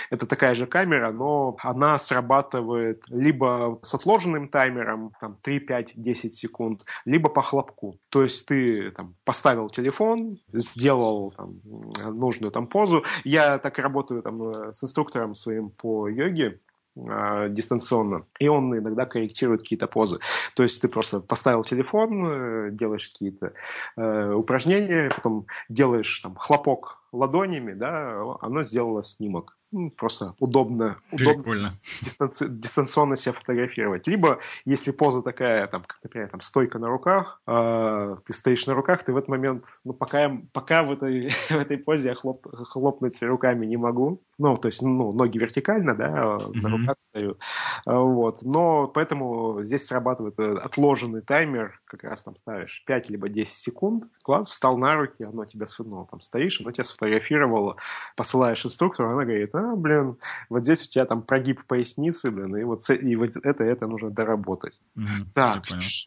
Это такая же камера, но она срабатывает либо с отложенным таймером, там, 3, 5, 10 секунд, либо по хлопку. То есть ты там, поставил телефон, сделал там, нужную там позу. Я так работаю там, э, с инструктором своим по йоге, дистанционно, и он иногда корректирует какие-то позы. То есть ты просто поставил телефон, э, делаешь какие-то э, упражнения, потом делаешь там хлопок ладонями, да, оно сделало снимок ну, просто удобно, удобно дистанци, дистанционно себя фотографировать. Либо, если поза такая, там, как, например, там, стойка на руках, э, ты стоишь на руках, ты в этот момент, ну, пока, пока в, этой, в этой позе я хлоп, хлопнуть руками не могу, ну, то есть, ну, ноги вертикально, да, mm-hmm. на руках стою, а, вот, но поэтому здесь срабатывает отложенный таймер, как раз там ставишь 5 либо 10 секунд, класс, встал на руки, оно тебя, ну, там стоишь, оно тебя сфотографировало, посылаешь инструктору, она говорит, а, блин, вот здесь у тебя там прогиб поясницы, блин, и вот, и вот это, это нужно доработать. Mm-hmm, так,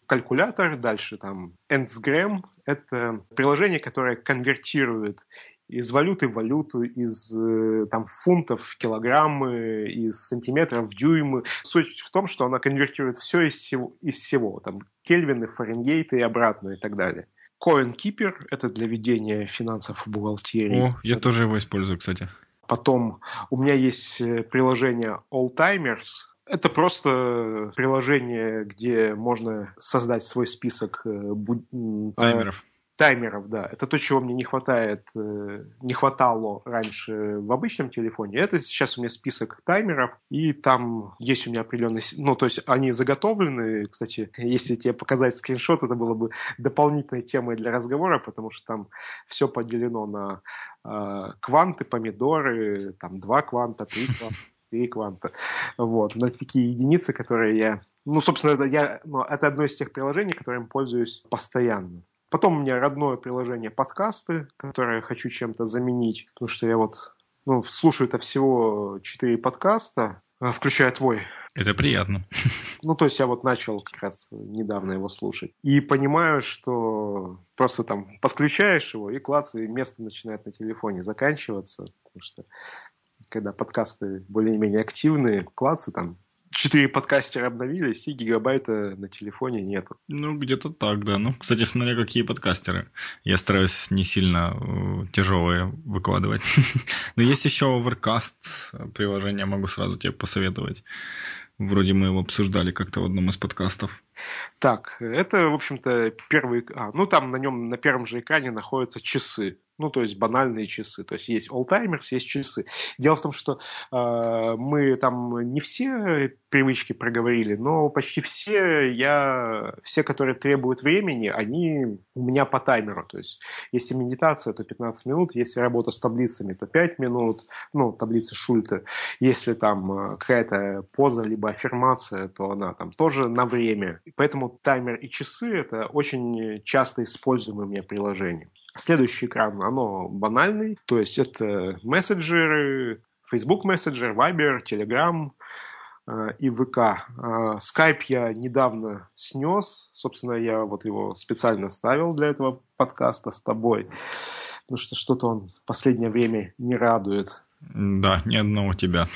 калькулятор, дальше там Endsgram, это приложение, которое конвертирует из валюты в валюту, из э, там, фунтов в килограммы, из сантиметров в дюймы. Суть в том, что она конвертирует все из всего, из всего там, кельвины, фаренгейты и обратно и так далее. CoinKeeper — это для ведения финансов в бухгалтерии. О, я тоже его использую, кстати. Потом у меня есть э, приложение All Timers. Это просто приложение, где можно создать свой список э, таймеров. Таймеров, да. Это то, чего мне не хватает, э, не хватало раньше в обычном телефоне. Это сейчас у меня список таймеров, и там есть у меня определенный... Ну, то есть они заготовлены. Кстати, если тебе показать скриншот, это было бы дополнительной темой для разговора, потому что там все поделено на э, кванты, помидоры, там два кванта, три кванта, три кванта. Вот, на такие единицы, которые я ну, собственно, это, я, ну, это одно из тех приложений, которым пользуюсь постоянно. Потом у меня родное приложение подкасты, которое я хочу чем-то заменить, потому что я вот ну, слушаю это всего четыре подкаста, а, включая твой. Это приятно. Ну, то есть я вот начал как раз недавно его слушать. И понимаю, что просто там подключаешь его, и клац, и место начинает на телефоне заканчиваться. Потому что когда подкасты более-менее активные, клацы там четыре подкастера обновились, и гигабайта на телефоне нету. Ну, где-то так, да. Ну, кстати, смотря какие подкастеры. Я стараюсь не сильно э, тяжелые выкладывать. Но есть еще Overcast приложение, могу сразу тебе посоветовать. Вроде мы его обсуждали как-то в одном из подкастов. Так, это, в общем-то, первый... А, ну, там на нем на первом же экране находятся часы. Ну, то есть банальные часы. То есть есть old-timers, есть часы. Дело в том, что э, мы там не все привычки проговорили, но почти все, я, все, которые требуют времени, они у меня по таймеру. То есть если медитация, то 15 минут, если работа с таблицами, то 5 минут, ну, таблицы Шульта. Если там э, какая-то поза, либо аффирмация, то она там тоже на время. Поэтому таймер и часы – это очень часто используемые у меня приложения. Следующий экран, оно банальный, то есть это мессенджеры, Facebook Messenger, Viber, Telegram э, и ВК. Э, Skype я недавно снес, собственно, я вот его специально ставил для этого подкаста с тобой, потому что что-то он в последнее время не радует. Да, ни одного тебя.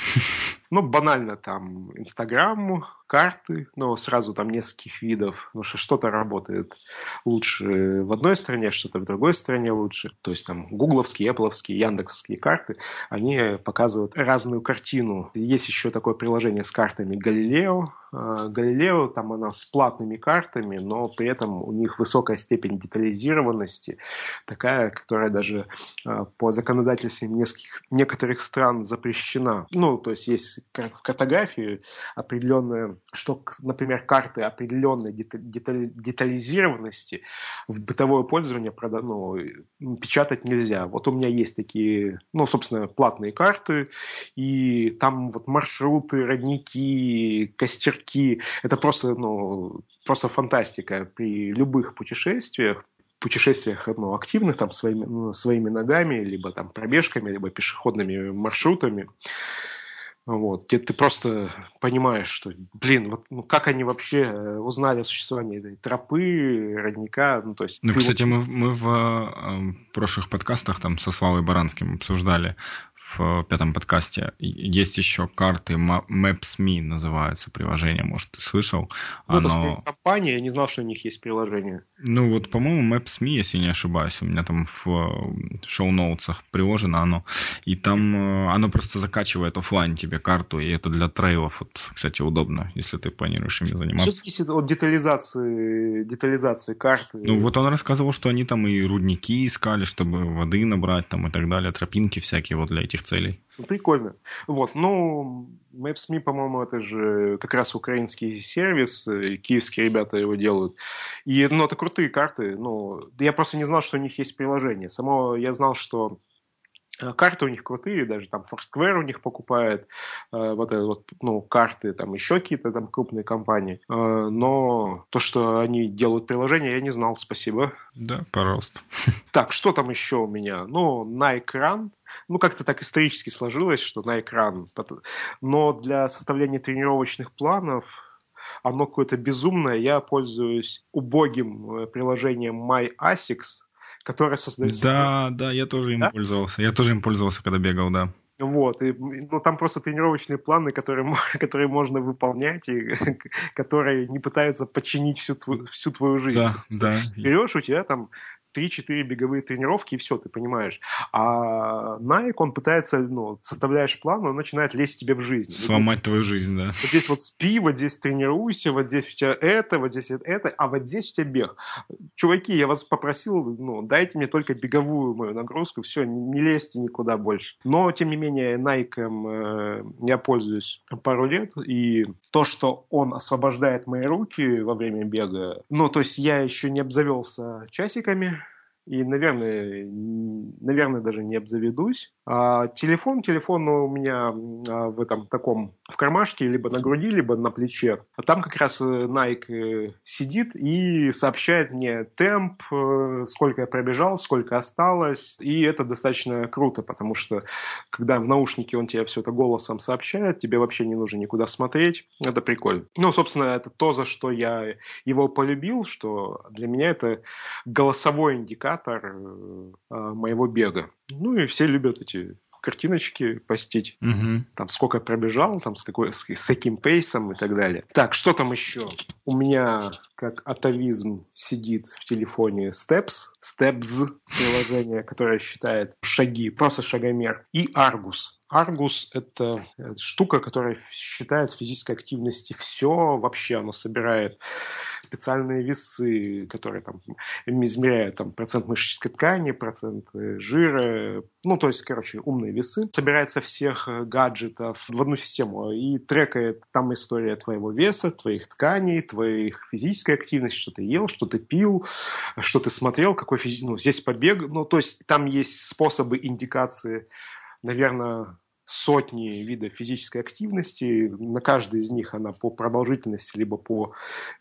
Ну, банально там Инстаграм, карты, но сразу там нескольких видов, потому что что-то работает лучше в одной стране, что-то в другой стране лучше. То есть там гугловские, эппловские, яндексские карты, они показывают разную картину. Есть еще такое приложение с картами Галилео. А, Галилео, там она с платными картами, но при этом у них высокая степень детализированности, такая, которая даже а, по законодательствам нескольких, некоторых стран запрещена. Ну, то есть есть в картографии определенная, что, например, карты определенной детализированности в бытовое пользование ну, печатать нельзя. Вот у меня есть такие, ну, собственно, платные карты, и там вот маршруты, родники, костерки. Это просто, ну, просто фантастика. При любых путешествиях путешествиях ну, активных там своими, ну, своими ногами, либо там пробежками, либо пешеходными маршрутами. Вот, где ты просто понимаешь, что, блин, вот ну, как они вообще э, узнали о существовании этой тропы, родника, ну то есть... Ну, кстати, вот... мы, мы в э, прошлых подкастах там со Славой Баранским обсуждали в пятом подкасте. Есть еще карты Maps.me называются приложения, может, ты слышал? Ну, Оно... это компания, я не знал, что у них есть приложение. Ну, вот, по-моему, Maps.me, если не ошибаюсь, у меня там в э, шоу-ноутсах приложено оно, и там э, оно просто закачивает офлайн тебе карту, и это для трейлов, вот, кстати, удобно, если ты планируешь ими заниматься. Все зависит от детализации, детализации карты. Ну, вот он рассказывал, что они там и рудники искали, чтобы воды набрать там и так далее, тропинки всякие вот для этих этих целей. Ну, прикольно. Вот, ну, Maps.me, по-моему, это же как раз украинский сервис, и киевские ребята его делают. И, ну, это крутые карты, ну, я просто не знал, что у них есть приложение. Само я знал, что Э, карты у них крутые, даже там Foursquare у них покупает э, вот, это вот ну, карты, там еще какие-то там крупные компании. Э, но то, что они делают приложение, я не знал, спасибо. Да, пожалуйста. Так, что там еще у меня? Ну, на экран. Ну, как-то так исторически сложилось, что на экран. Но для составления тренировочных планов оно какое-то безумное. Я пользуюсь убогим э, приложением MyAsics, которая создается... Да, да, я тоже им да? пользовался. Я тоже им пользовался, когда бегал, да. Вот, и, ну там просто тренировочные планы, которые, которые можно выполнять, и которые не пытаются подчинить всю, твою, всю твою жизнь. Да, да. Берешь, у тебя там 3-4 беговые тренировки, и все, ты понимаешь. А Nike, он пытается, ну, составляешь план, он начинает лезть тебе в жизнь. Сломать вот здесь, твою жизнь, да. Вот здесь вот спи, вот здесь тренируйся, вот здесь у тебя это, вот здесь это, а вот здесь у тебя бег. Чуваки, я вас попросил, ну, дайте мне только беговую мою нагрузку, все, не лезьте никуда больше. Но, тем не менее, Nike э, я пользуюсь пару лет, и то, что он освобождает мои руки во время бега, ну, то есть я еще не обзавелся часиками, и, наверное, наверное, даже не обзаведусь. А телефон, телефон у меня а, в этом таком, в кармашке, либо на груди, либо на плече. А там как раз э, Nike э, сидит и сообщает мне темп, э, сколько я пробежал, сколько осталось. И это достаточно круто, потому что когда в наушнике он тебе все это голосом сообщает, тебе вообще не нужно никуда смотреть. Это прикольно. Ну, собственно, это то, за что я его полюбил, что для меня это голосовой индикатор индикатор э, моего бега. Ну и все любят эти картиночки постить. Угу. Там сколько я пробежал, там с, какой, с, с каким пейсом и так далее. Так, что там еще? У меня как атовизм сидит в телефоне Steps, Steps приложение, которое считает шаги, просто шагомер, и Argus. Аргус – это штука, которая считает физической активности все вообще. Оно собирает специальные весы, которые там измеряют там, процент мышечной ткани, процент жира. Ну, то есть, короче, умные весы. Собирает со всех гаджетов в одну систему и трекает там история твоего веса, твоих тканей, твоих физической активности, что ты ел, что ты пил, что ты смотрел, какой физи... ну, здесь побег. Ну, то есть, там есть способы индикации наверное, сотни видов физической активности. На каждой из них она по продолжительности либо по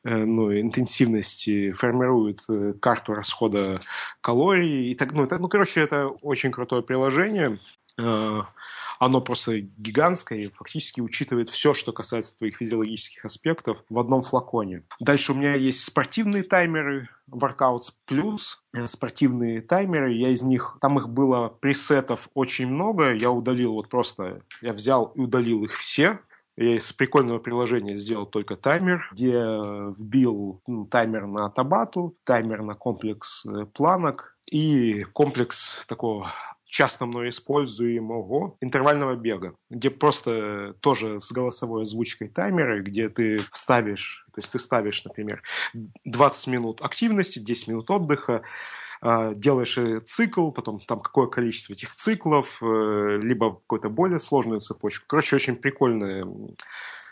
э, ну, интенсивности формирует э, карту расхода калорий. И так, ну, это, ну, короче, это очень крутое приложение. Э, оно просто гигантское и фактически учитывает все, что касается твоих физиологических аспектов в одном флаконе. Дальше у меня есть спортивные таймеры, Workouts Plus, э, спортивные таймеры, я из них, там их было пресетов очень много, я удалил вот просто, я взял и удалил их все, я из прикольного приложения сделал только таймер, где вбил ну, таймер на табату, таймер на комплекс э, планок и комплекс такого часто мной используемого интервального бега, где просто тоже с голосовой озвучкой таймеры, где ты вставишь, то есть ты ставишь, например, 20 минут активности, 10 минут отдыха, а, делаешь цикл, потом там какое количество этих циклов, э, либо какую-то более сложную цепочку. Короче, очень прикольная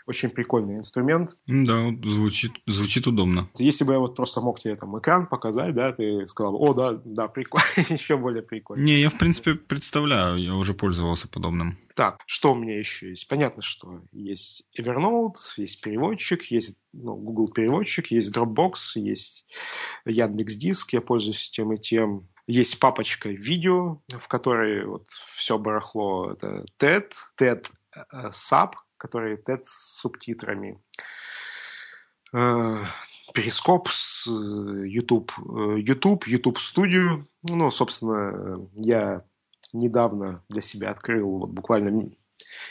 очень прикольный инструмент. Да, звучит, звучит удобно. Если бы я вот просто мог тебе там экран показать, да, ты сказал, о, да, да, прикольно, еще более прикольно. Не, я в принципе представляю, я уже пользовался подобным. Так, что у меня еще есть? Понятно, что есть Evernote, есть переводчик, есть ну, Google переводчик, есть Dropbox, есть Яндекс Диск, я пользуюсь тем и тем. Есть папочка видео, в которой вот все барахло. Это TED, TED uh, Sub, который TED с субтитрами. Э, перископ с YouTube, э, YouTube, YouTube Studio. Ну, собственно, я недавно для себя открыл, вот буквально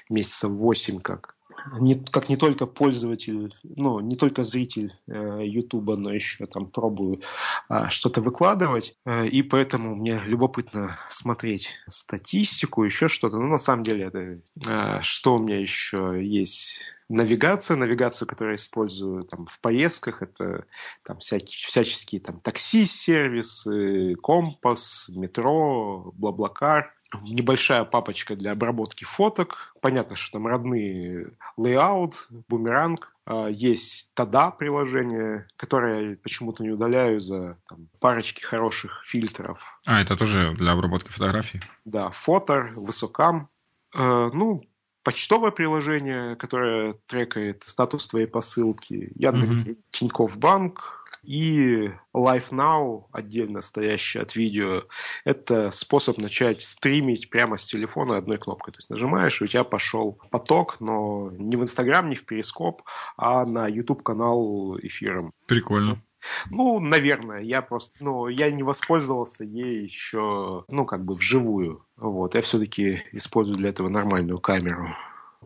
месяца 8 как не, как не только пользователь, ну, не только зритель э, Ютуба, но еще там пробую э, что-то выкладывать, э, и поэтому мне любопытно смотреть статистику, еще что-то. Ну, на самом деле, это э, что у меня еще есть? Навигация, навигацию, которую я использую там, в поездках, это там, всякие, всяческие там, такси-сервисы, компас, метро, Блаблакар, небольшая папочка для обработки фоток. Понятно, что там родные layout, бумеранг. А, есть Тада приложение, которое я почему-то не удаляю за там, парочки хороших фильтров. А, это тоже для обработки фотографий? Да, фото, высокам. А, ну, почтовое приложение, которое трекает статус твоей посылки. Яндекс, mm-hmm. Тинькофф Банк, и Live Now, отдельно стоящий от видео, это способ начать стримить прямо с телефона одной кнопкой. То есть нажимаешь, и у тебя пошел поток, но не в Инстаграм, не в Перископ, а на YouTube канал эфиром. Прикольно. Ну, наверное, я просто, ну, я не воспользовался ей еще, ну, как бы вживую. Вот, я все-таки использую для этого нормальную камеру.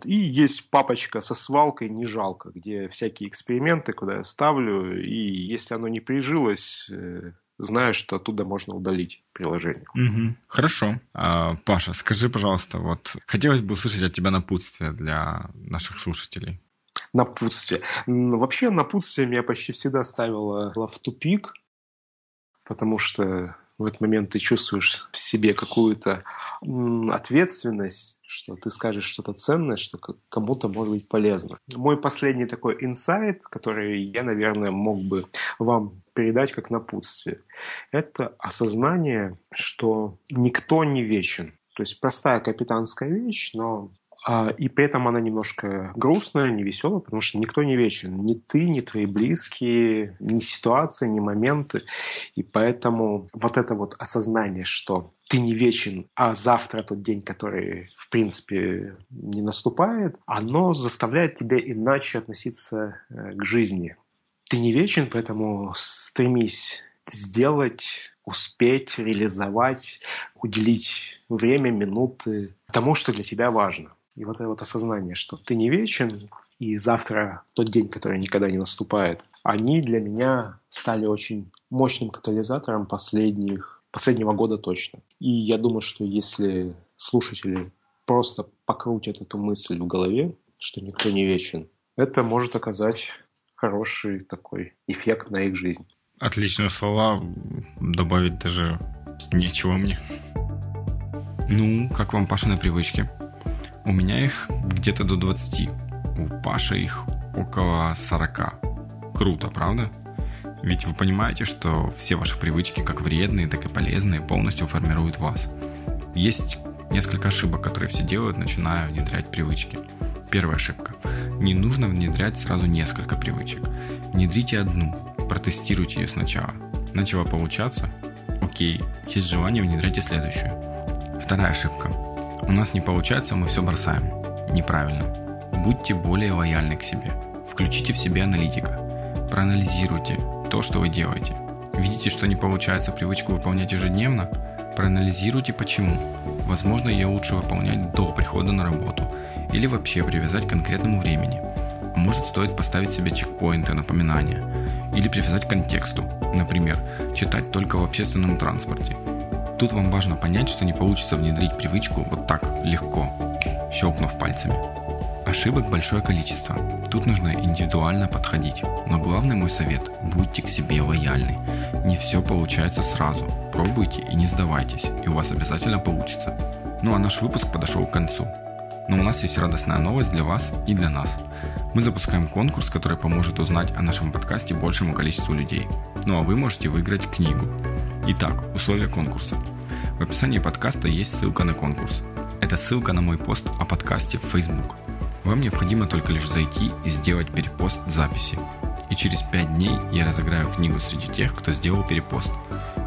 И есть папочка со свалкой «Не жалко», где всякие эксперименты, куда я ставлю, и если оно не прижилось, э, знаю, что оттуда можно удалить приложение. Угу. Хорошо. А, Паша, скажи, пожалуйста, вот хотелось бы услышать от тебя напутствие для наших слушателей. Напутствие. Вообще напутствие меня почти всегда ставило в тупик, потому что в этот момент ты чувствуешь в себе какую-то ответственность, что ты скажешь что-то ценное, что кому-то может быть полезно. Мой последний такой инсайт, который я, наверное, мог бы вам передать как напутствие, это осознание, что никто не вечен. То есть простая капитанская вещь, но и при этом она немножко грустная, не веселая, потому что никто не вечен. Ни ты, ни твои близкие, ни ситуации, ни моменты. И поэтому вот это вот осознание, что ты не вечен, а завтра тот день, который, в принципе, не наступает, оно заставляет тебя иначе относиться э, к жизни. Ты не вечен, поэтому стремись сделать, успеть, реализовать, уделить время, минуты тому, что для тебя важно. И вот это вот осознание, что ты не вечен, и завтра тот день, который никогда не наступает, они для меня стали очень мощным катализатором последних, последнего года точно. И я думаю, что если слушатели просто покрутят эту мысль в голове, что никто не вечен, это может оказать хороший такой эффект на их жизнь. Отличные слова, добавить даже нечего мне. Ну, как вам Пашины привычки? У меня их где-то до 20. У Паши их около 40. Круто, правда? Ведь вы понимаете, что все ваши привычки, как вредные, так и полезные, полностью формируют вас. Есть несколько ошибок, которые все делают, начиная внедрять привычки. Первая ошибка. Не нужно внедрять сразу несколько привычек. Внедрите одну, протестируйте ее сначала. Начало получаться? Окей, есть желание, внедряйте следующую. Вторая ошибка. У нас не получается, мы все бросаем. Неправильно. Будьте более лояльны к себе. Включите в себе аналитика. Проанализируйте то, что вы делаете. Видите, что не получается привычку выполнять ежедневно? Проанализируйте почему. Возможно, ее лучше выполнять до прихода на работу или вообще привязать к конкретному времени. Может стоит поставить себе чекпоинты, напоминания или привязать к контексту. Например, читать только в общественном транспорте Тут вам важно понять, что не получится внедрить привычку вот так, легко, щелкнув пальцами. Ошибок большое количество. Тут нужно индивидуально подходить. Но главный мой совет – будьте к себе лояльны. Не все получается сразу. Пробуйте и не сдавайтесь, и у вас обязательно получится. Ну а наш выпуск подошел к концу. Но у нас есть радостная новость для вас и для нас. Мы запускаем конкурс, который поможет узнать о нашем подкасте большему количеству людей. Ну а вы можете выиграть книгу. Итак, условия конкурса. В описании подкаста есть ссылка на конкурс. Это ссылка на мой пост о подкасте в Facebook. Вам необходимо только лишь зайти и сделать перепост записи. И через 5 дней я разыграю книгу среди тех, кто сделал перепост.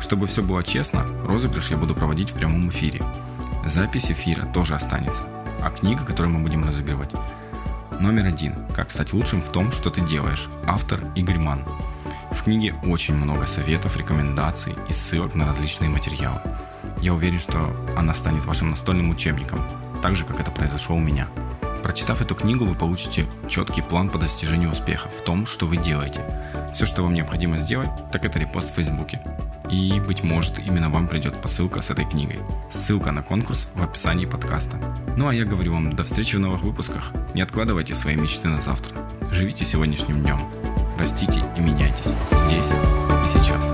Чтобы все было честно, розыгрыш я буду проводить в прямом эфире. Запись эфира тоже останется. А книга, которую мы будем разыгрывать, Номер один. Как стать лучшим в том, что ты делаешь. Автор Игорь Ман. В книге очень много советов, рекомендаций и ссылок на различные материалы. Я уверен, что она станет вашим настольным учебником, так же, как это произошло у меня. Прочитав эту книгу, вы получите четкий план по достижению успеха в том, что вы делаете. Все, что вам необходимо сделать, так это репост в Фейсбуке. И, быть может, именно вам придет посылка с этой книгой. Ссылка на конкурс в описании подкаста. Ну а я говорю вам, до встречи в новых выпусках. Не откладывайте свои мечты на завтра. Живите сегодняшним днем. Растите и меняйтесь. Здесь и сейчас.